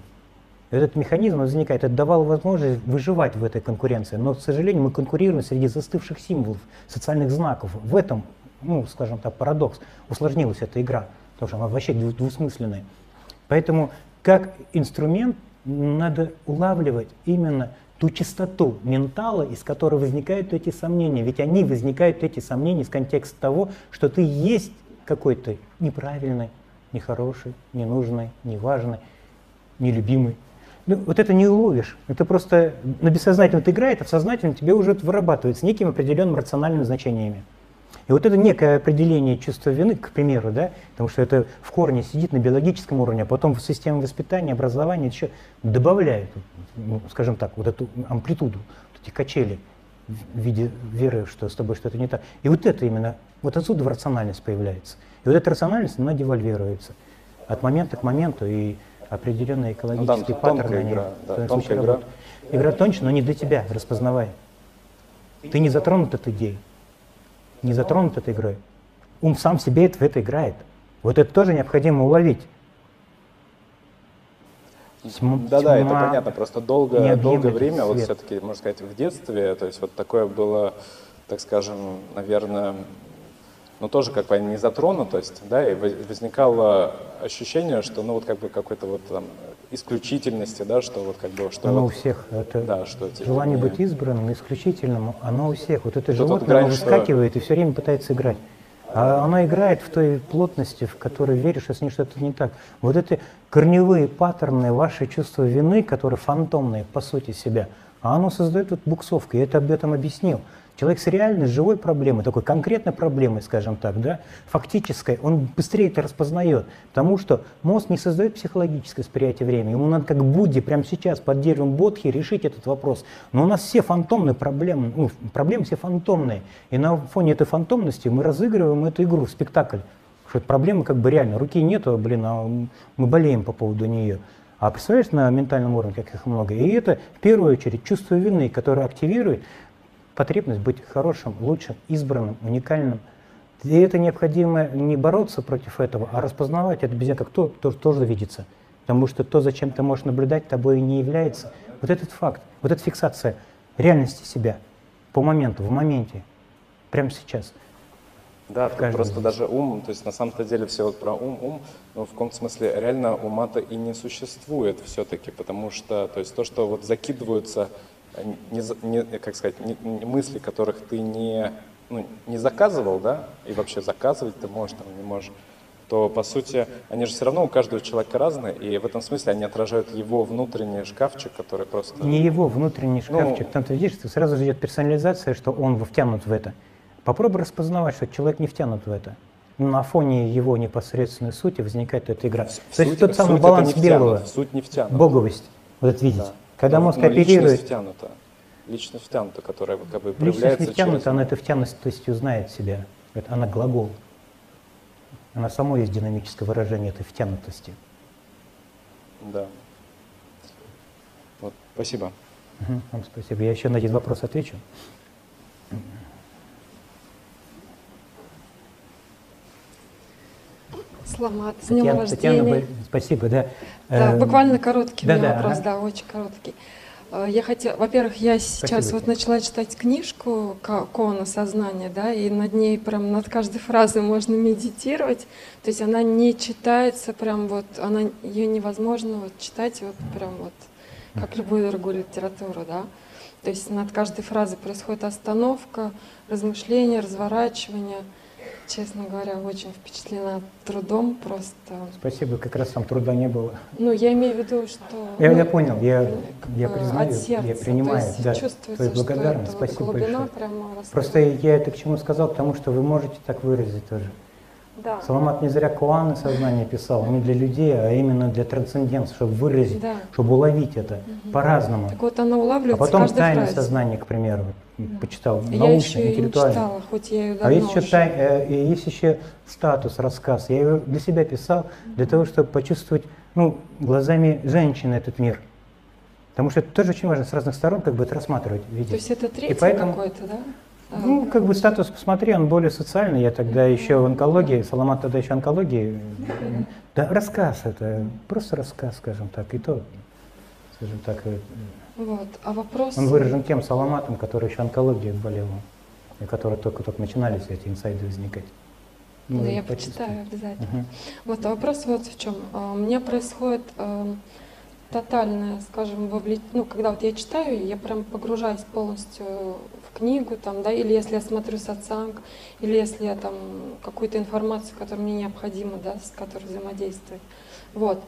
Этот механизм возникает, это давал возможность выживать в этой конкуренции. Но, к сожалению, мы конкурируем среди застывших символов, социальных знаков. В этом, ну, скажем так, парадокс. Усложнилась эта игра, потому что она вообще двусмысленная. Поэтому как инструмент надо улавливать именно ту частоту ментала, из которой возникают эти сомнения. Ведь они возникают, эти сомнения, из контекста того, что ты есть какой-то неправильный, нехороший, ненужный, неважный, нелюбимый. Ну, вот это не уловишь. Это просто на бессознательном ты играет, а в сознательном тебе уже вырабатывается некими определенными рациональными значениями. И вот это некое определение чувства вины, к примеру, да, потому что это в корне сидит на биологическом уровне, а потом в систему воспитания, образования еще добавляет, ну, скажем так, вот эту амплитуду, вот эти качели в виде веры, что с тобой что-то не так. И вот это именно, вот отсюда рациональность появляется. И вот эта рациональность, она девальвируется от момента к моменту, и определенные экологические ну, да, паттерны. Они, игра, да, тонкая игра. Игра тоньше, но не для тебя, распознавай. Ты не затронут этой идеей не затронут этой игрой. Ум сам себе в это играет. Вот это тоже необходимо уловить. Да-да, это понятно. Просто долгое, долгое время, свет. вот все-таки, можно сказать, в детстве, то есть вот такое было, так скажем, наверное, но тоже как бы не затронутость, да, и возникало ощущение, что, ну, вот как бы какой-то вот там исключительности, да, что вот как бы, что Оно вот, у всех, это да, что, типа, желание не... быть избранным, исключительным, оно у всех. Вот это животное, оно выскакивает что... и все время пытается играть. А оно играет в той плотности, в которой веришь, что ней что-то не так. Вот эти корневые паттерны, ваши чувства вины, которые фантомные по сути себя, а оно создает вот буксовку. Я это об этом объяснил. Человек с реальной, живой проблемой, такой конкретной проблемой, скажем так, да, фактической, он быстрее это распознает, потому что мозг не создает психологическое восприятие времени. Ему надо как Будде прямо сейчас под деревом Бодхи решить этот вопрос. Но у нас все фантомные проблемы, ну, проблемы все фантомные. И на фоне этой фантомности мы разыгрываем эту игру, спектакль. Что это проблема как бы реально. Руки нету, блин, а мы болеем по поводу нее. А представляешь, на ментальном уровне, как их много. И это в первую очередь чувство вины, которое активирует потребность быть хорошим, лучшим, избранным, уникальным. И это необходимо не бороться против этого, а распознавать это без как то, то тоже видится. Потому что то, зачем ты можешь наблюдать, тобой не является. Вот этот факт, вот эта фиксация реальности себя по моменту, в моменте, прямо сейчас. Да, просто здесь. даже ум, то есть на самом-то деле все вот про ум, ум, но в каком-то смысле реально ума-то и не существует все-таки, потому что, то есть то, что вот закидываются не, не, как сказать, не, не мысли, которых ты не, ну, не заказывал, да, и вообще заказывать ты можешь, там, не можешь, то, по сути, они же все равно у каждого человека разные, и в этом смысле они отражают его внутренний шкафчик, который просто... Не его внутренний ну, шкафчик, ну, там ты видишь, сразу же идет персонализация, что он втянут в это. Попробуй распознавать, что человек не втянут в это. На фоне его непосредственной сути возникает эта игра. В То есть тот самый баланс белого, суть не втянут. боговость, вот это видеть. Да. Когда но, мозг но оперирует... Личность втянута. Личность втянута, которая как бы проявляется Личность не втянута, через... она этой втянутостью знает себя. Это, она глагол. Она само есть динамическое выражение этой втянутости. Да. Вот, спасибо. Угу, вам спасибо. Я еще на один вопрос отвечу. Сламат, с днем рождения. Татьяна, спасибо, да. Да, эм, буквально короткий да, да, вопрос, ага. да, очень короткий. Э, я хотела, во-первых, я сейчас Спасибо. вот начала читать книжку «Кона сознания», да, и над ней прям над каждой фразой можно медитировать. То есть она не читается прям вот, она ее невозможно вот читать вот прям вот как любую другую литературу, да. То есть над каждой фразой происходит остановка, размышление, разворачивание. Честно говоря, очень впечатлена трудом просто. Спасибо, как раз там труда не было. Ну, я имею в виду, что... Я, ну, я понял, я, я бы признаю, от сердца, я принимаю, то есть да, чувствуется, твою благодарность, что это спасибо вот глубина большое. прямо Просто я это к чему сказал, потому что вы можете так выразить тоже. Да. Саламат не зря Куаны сознание писал, не для людей, а именно для трансценденции, чтобы выразить, Да. чтобы уловить это по-разному. Так вот она А улавливается в потом тайное фразе. сознание, к примеру, почитал, Я научно, еще интеллектуально. читала, хоть я ее давно А есть еще, уже. тай- э, есть еще статус, рассказ. Я его для себя писал, для того, чтобы почувствовать ну, глазами женщины этот мир. Потому что это тоже очень важно с разных сторон как бы это рассматривать, видеть. То есть это третий поэтому- какой-то, да? А, Ну, как бы статус, посмотри, он более социальный. Я тогда еще в онкологии, Саламат тогда еще онкологии. Да, рассказ это, просто рассказ, скажем так, и то, скажем так, э, Вот. А вопрос... он выражен тем Саламатом, который еще онкологией болел, и который только-только начинались эти инсайды возникать. Да, Ну, я почитаю обязательно. Мгм. Вот, а вопрос вот в чем. У меня происходит эм, тотальное, скажем, вовлечение, ну, когда вот я читаю, я прям погружаюсь полностью в книгу, там, да, или если я смотрю сатсанг, или если я там какую-то информацию, которая мне необходима, да, с которой взаимодействовать. Вот.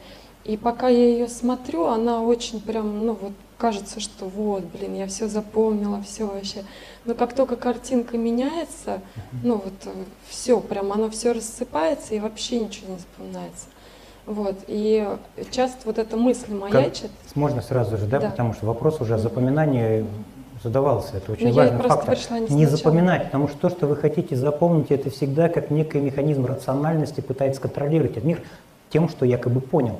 И пока я ее смотрю, она очень прям, ну вот кажется, что вот, блин, я все запомнила, все вообще. Но как только картинка меняется, ну вот все, прям оно все рассыпается и вообще ничего не запоминается. Вот. И часто вот эта мысль маячит. Можно сразу же, да, Да. потому что вопрос уже о запоминании задавался. Это очень Ну, я важный фактор. не не запоминать, потому что то, что вы хотите запомнить, это всегда как некий механизм рациональности пытается контролировать этот мир тем, что якобы понял.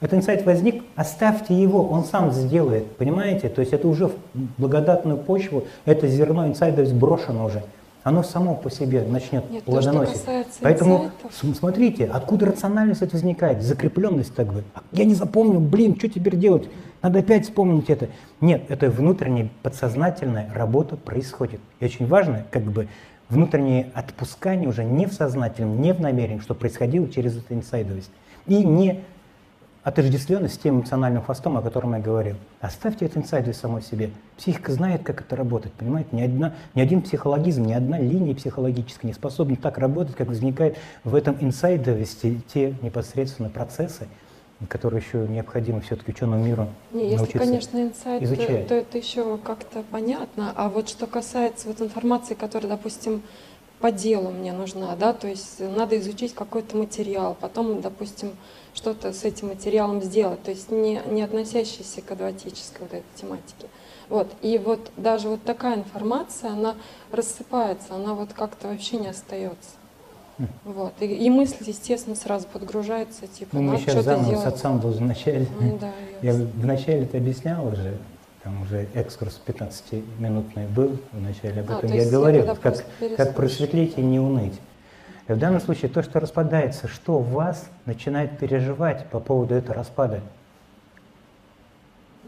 Этот инсайт возник, оставьте его, он сам сделает, понимаете? То есть это уже в благодатную почву, это зерно инсайда сброшено уже. Оно само по себе начнет Нет, то, плодоносить. касается Поэтому инсайтов- смотрите, откуда рациональность это возникает, закрепленность так бы. Я не запомнил, блин, что теперь делать? Надо опять вспомнить это. Нет, это внутренняя подсознательная работа происходит. И очень важно, как бы, внутреннее отпускание уже не в сознательном, не в намерении, что происходило через эту инсайдовость. И не отождествленность с тем эмоциональным хвостом, о котором я говорил. Оставьте это инсайдер самой себе. Психика знает, как это работает, понимаете? Ни, одна, ни один психологизм, ни одна линия психологическая не способна так работать, как возникает в этом инсайдовости те непосредственно процессы, которые еще необходимо все-таки ученому миру Не, если, научиться конечно, инсайт, то, изучать. то это еще как-то понятно. А вот что касается вот информации, которая, допустим, по делу мне нужна, да, то есть надо изучить какой-то материал, потом, допустим, что-то с этим материалом сделать, то есть не, не относящийся к адватической вот этой тематике. Вот. И вот даже вот такая информация, она рассыпается, она вот как-то вообще не остается. Вот. И, и мысль, естественно, сразу подгружается, типа, Ну, мы сейчас заново делать. сатсам был вначале. Ну, да, Я вначале это объяснял уже, там уже экскурс 15-минутный был вначале, об А, этом то я говорил, как, как просветлить и не уныть. И в данном случае то, что распадается, что вас начинает переживать по поводу этого распада?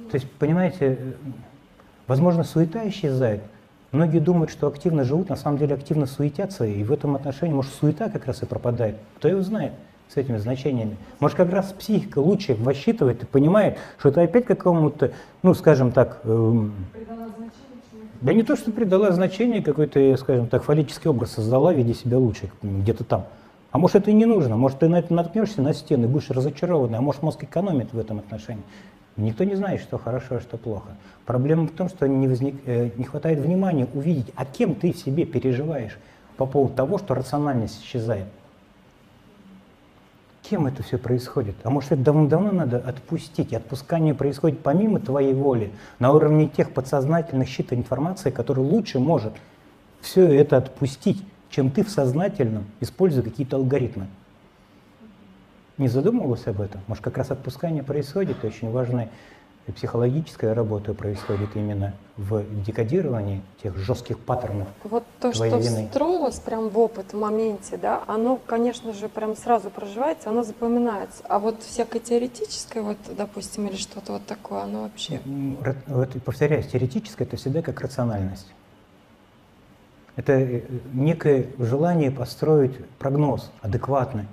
То есть, понимаете, возможно, суета исчезает. Многие думают, что активно живут, на самом деле активно суетятся, и в этом отношении, может, суета как раз и пропадает. Кто его знает с этими значениями? Может, как раз психика лучше высчитывает и понимает, что это опять какому-то, ну, скажем так, эм, да не то, что придала значение, какой-то, скажем так, фаллический образ создала в виде себя лучше где-то там. А может, это и не нужно, может, ты на это наткнешься на стены, будешь разочарованный, а может, мозг экономит в этом отношении. Никто не знает, что хорошо, а что плохо. Проблема в том, что не, возник, э, не хватает внимания увидеть, а кем ты в себе переживаешь по поводу того, что рациональность исчезает. Кем это все происходит? А может, это давно-давно надо отпустить? И отпускание происходит помимо твоей воли, на уровне тех подсознательных щитов информации, который лучше может все это отпустить, чем ты в сознательном, используя какие-то алгоритмы. Не задумывалась об этом? Может, как раз отпускание происходит, очень важная психологическая работа происходит именно в декодировании тех жестких паттернов. Вот то, твоей что вины. встроилось прям в опыт в моменте, да, оно, конечно же, прям сразу проживается, оно запоминается. А вот всякое теоретическое, вот, допустим, или что-то вот такое, оно вообще... Вот, повторяюсь, теоретическое это всегда как рациональность. Это э, некое желание построить прогноз адекватный,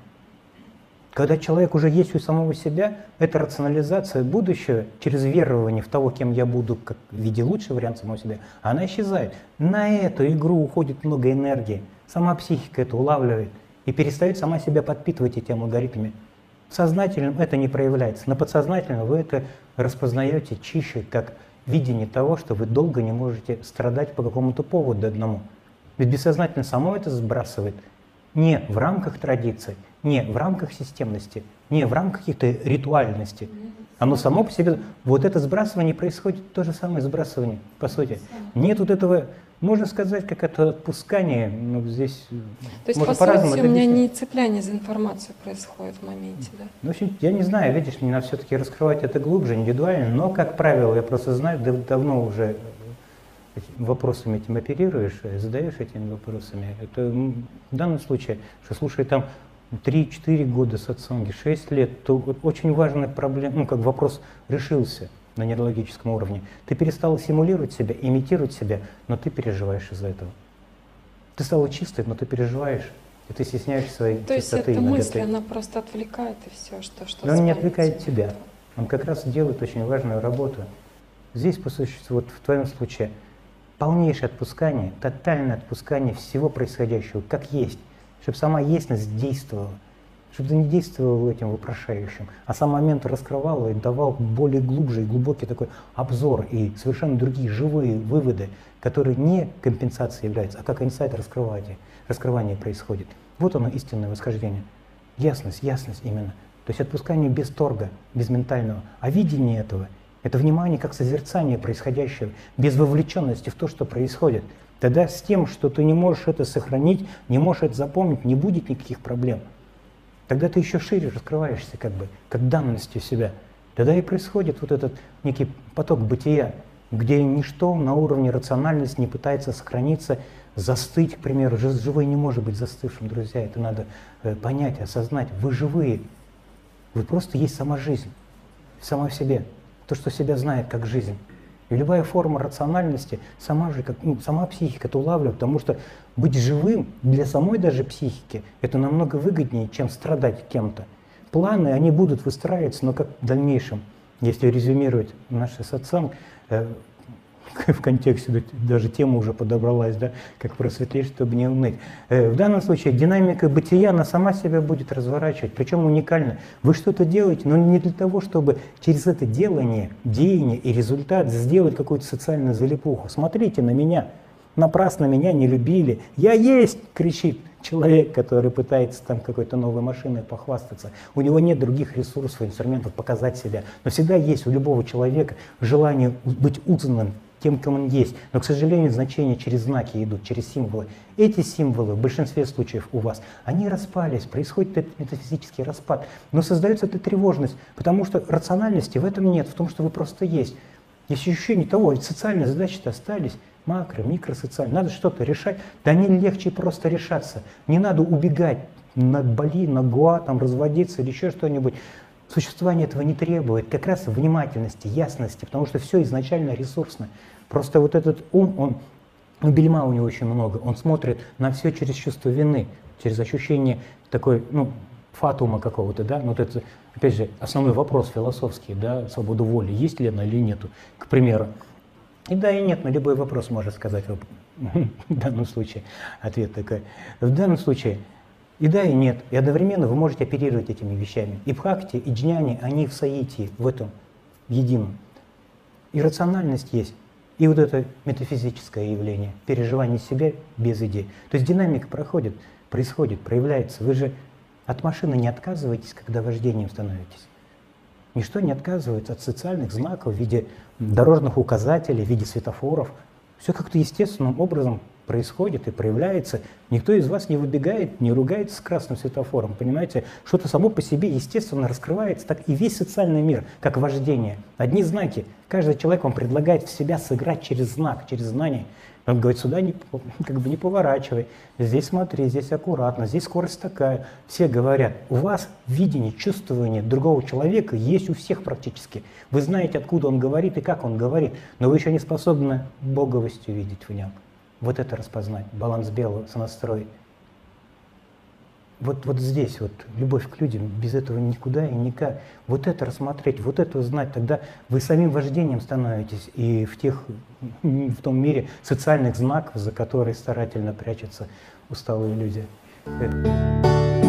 Когда человек уже есть у самого себя, эта рационализация будущего через верование в того, кем я буду, как в виде лучшего варианта самого себя, она исчезает. На эту игру уходит много энергии. Сама психика это улавливает и перестает сама себя подпитывать этим алгоритмами. В сознательном это не проявляется. На подсознательном вы это распознаете чище, как видение того, что вы долго не можете страдать по какому-то поводу одному. Ведь бессознательно само это сбрасывает не в рамках традиции, не в рамках системности, не в рамках каких-то ритуальности. Оно само по себе, вот это сбрасывание происходит то же самое сбрасывание, по сути. Нет вот этого можно сказать, как это отпускание, но ну, здесь То есть, по сути, у меня не цепляние за информацию происходит в моменте, да? Ну, в общем, я не знаю, видишь, мне надо все-таки раскрывать это глубже, индивидуально, но, как правило, я просто знаю, дав давно уже вопросами этим оперируешь, задаешь этими вопросами. Это в данном случае, что слушай там 3-4 года сатсанги, 6 лет, то очень важная проблема, ну, как вопрос решился – на нейрологическом уровне. Ты перестала симулировать себя, имитировать себя, но ты переживаешь из-за этого. Ты стала чистой, но ты переживаешь, и ты стесняешься своей То чистоты. То есть эта мысль, она просто отвлекает и все, что что Но он не отвлекает тебя. Он как раз делает очень важную работу. Здесь, по существу, вот в твоем случае, полнейшее отпускание, тотальное отпускание всего происходящего, как есть, чтобы сама ясность действовала – чтобы ты не действовал этим вопрошающим, а сам момент раскрывал и давал более глубже и глубокий такой обзор и совершенно другие живые выводы, которые не компенсацией являются, а как инсайт раскрывания, раскрывание происходит. Вот оно истинное восхождение. Ясность, ясность именно. То есть отпускание без торга, без ментального, а видение этого – это внимание как созерцание происходящего, без вовлеченности в то, что происходит. Тогда с тем, что ты не можешь это сохранить, не можешь это запомнить, не будет никаких проблем – тогда ты еще шире раскрываешься, как бы, как данностью себя. Тогда и происходит вот этот некий поток бытия, где ничто на уровне рациональности не пытается сохраниться, застыть, к примеру. Живой не может быть застывшим, друзья. Это надо э, понять, осознать. Вы живые. Вы просто есть сама жизнь, сама в себе. То, что себя знает как жизнь. И любая форма рациональности, сама же, как, ну, сама психика это улавливает, потому что быть живым для самой даже психики это намного выгоднее, чем страдать кем-то. Планы, они будут выстраиваться, но как в дальнейшем, если резюмировать наш э, в контексте даже тема уже подобралась, да, как просветлеть, чтобы не уныть. Э, в данном случае динамика бытия, она сама себя будет разворачивать, причем уникально. Вы что-то делаете, но не для того, чтобы через это делание, деяние и результат сделать какую-то социальную залипуху. Смотрите на меня, напрасно меня не любили. Я есть, кричит человек, который пытается там какой-то новой машиной похвастаться. У него нет других ресурсов, инструментов показать себя. Но всегда есть у любого человека желание быть узнанным, тем, кем он есть. Но, к сожалению, значения через знаки идут, через символы. Эти символы в большинстве случаев у вас, они распались, происходит этот метафизический распад. Но создается эта тревожность, потому что рациональности в этом нет, в том, что вы просто есть. Есть ощущение того, ведь социальные задачи-то остались, макро, микросоциальные. Надо что-то решать. Да не легче просто решаться. Не надо убегать на Бали, на Гуа, там разводиться или еще что-нибудь. Существование этого не требует как раз внимательности, ясности, потому что все изначально ресурсно. Просто вот этот ум, он, ну, бельма у него очень много, он смотрит на все через чувство вины, через ощущение такой, ну, фатума какого-то, да, ну, вот это, опять же, основной вопрос философский, да, свободу воли, есть ли она или нету, к примеру. И да, и нет, на любой вопрос можно сказать в данном случае ответ такой. В данном случае и да, и нет. И одновременно вы можете оперировать этими вещами. И бхакти, и джняни, они в соитии, в этом едином. И рациональность есть. И вот это метафизическое явление, переживание себя без идей. То есть динамика проходит, происходит, проявляется. Вы же от машины не отказываетесь, когда вождением становитесь. Ничто не отказывается от социальных знаков в виде дорожных указателей, в виде светофоров. Все как-то естественным образом происходит и проявляется. Никто из вас не выбегает, не ругается с красным светофором, понимаете? Что-то само по себе естественно раскрывается, так и весь социальный мир, как вождение. Одни знаки. Каждый человек вам предлагает в себя сыграть через знак, через знание. Он говорит, сюда не, как бы не поворачивай, здесь смотри, здесь аккуратно, здесь скорость такая. Все говорят, у вас видение, чувствование другого человека есть у всех практически. Вы знаете, откуда он говорит и как он говорит, но вы еще не способны боговостью видеть в нем вот это распознать, баланс белого, сонастрой. вот, вот здесь вот любовь к людям, без этого никуда и никак. Вот это рассмотреть, вот это узнать, тогда вы самим вождением становитесь и в, тех, в том мире социальных знаков, за которые старательно прячутся усталые люди. Это...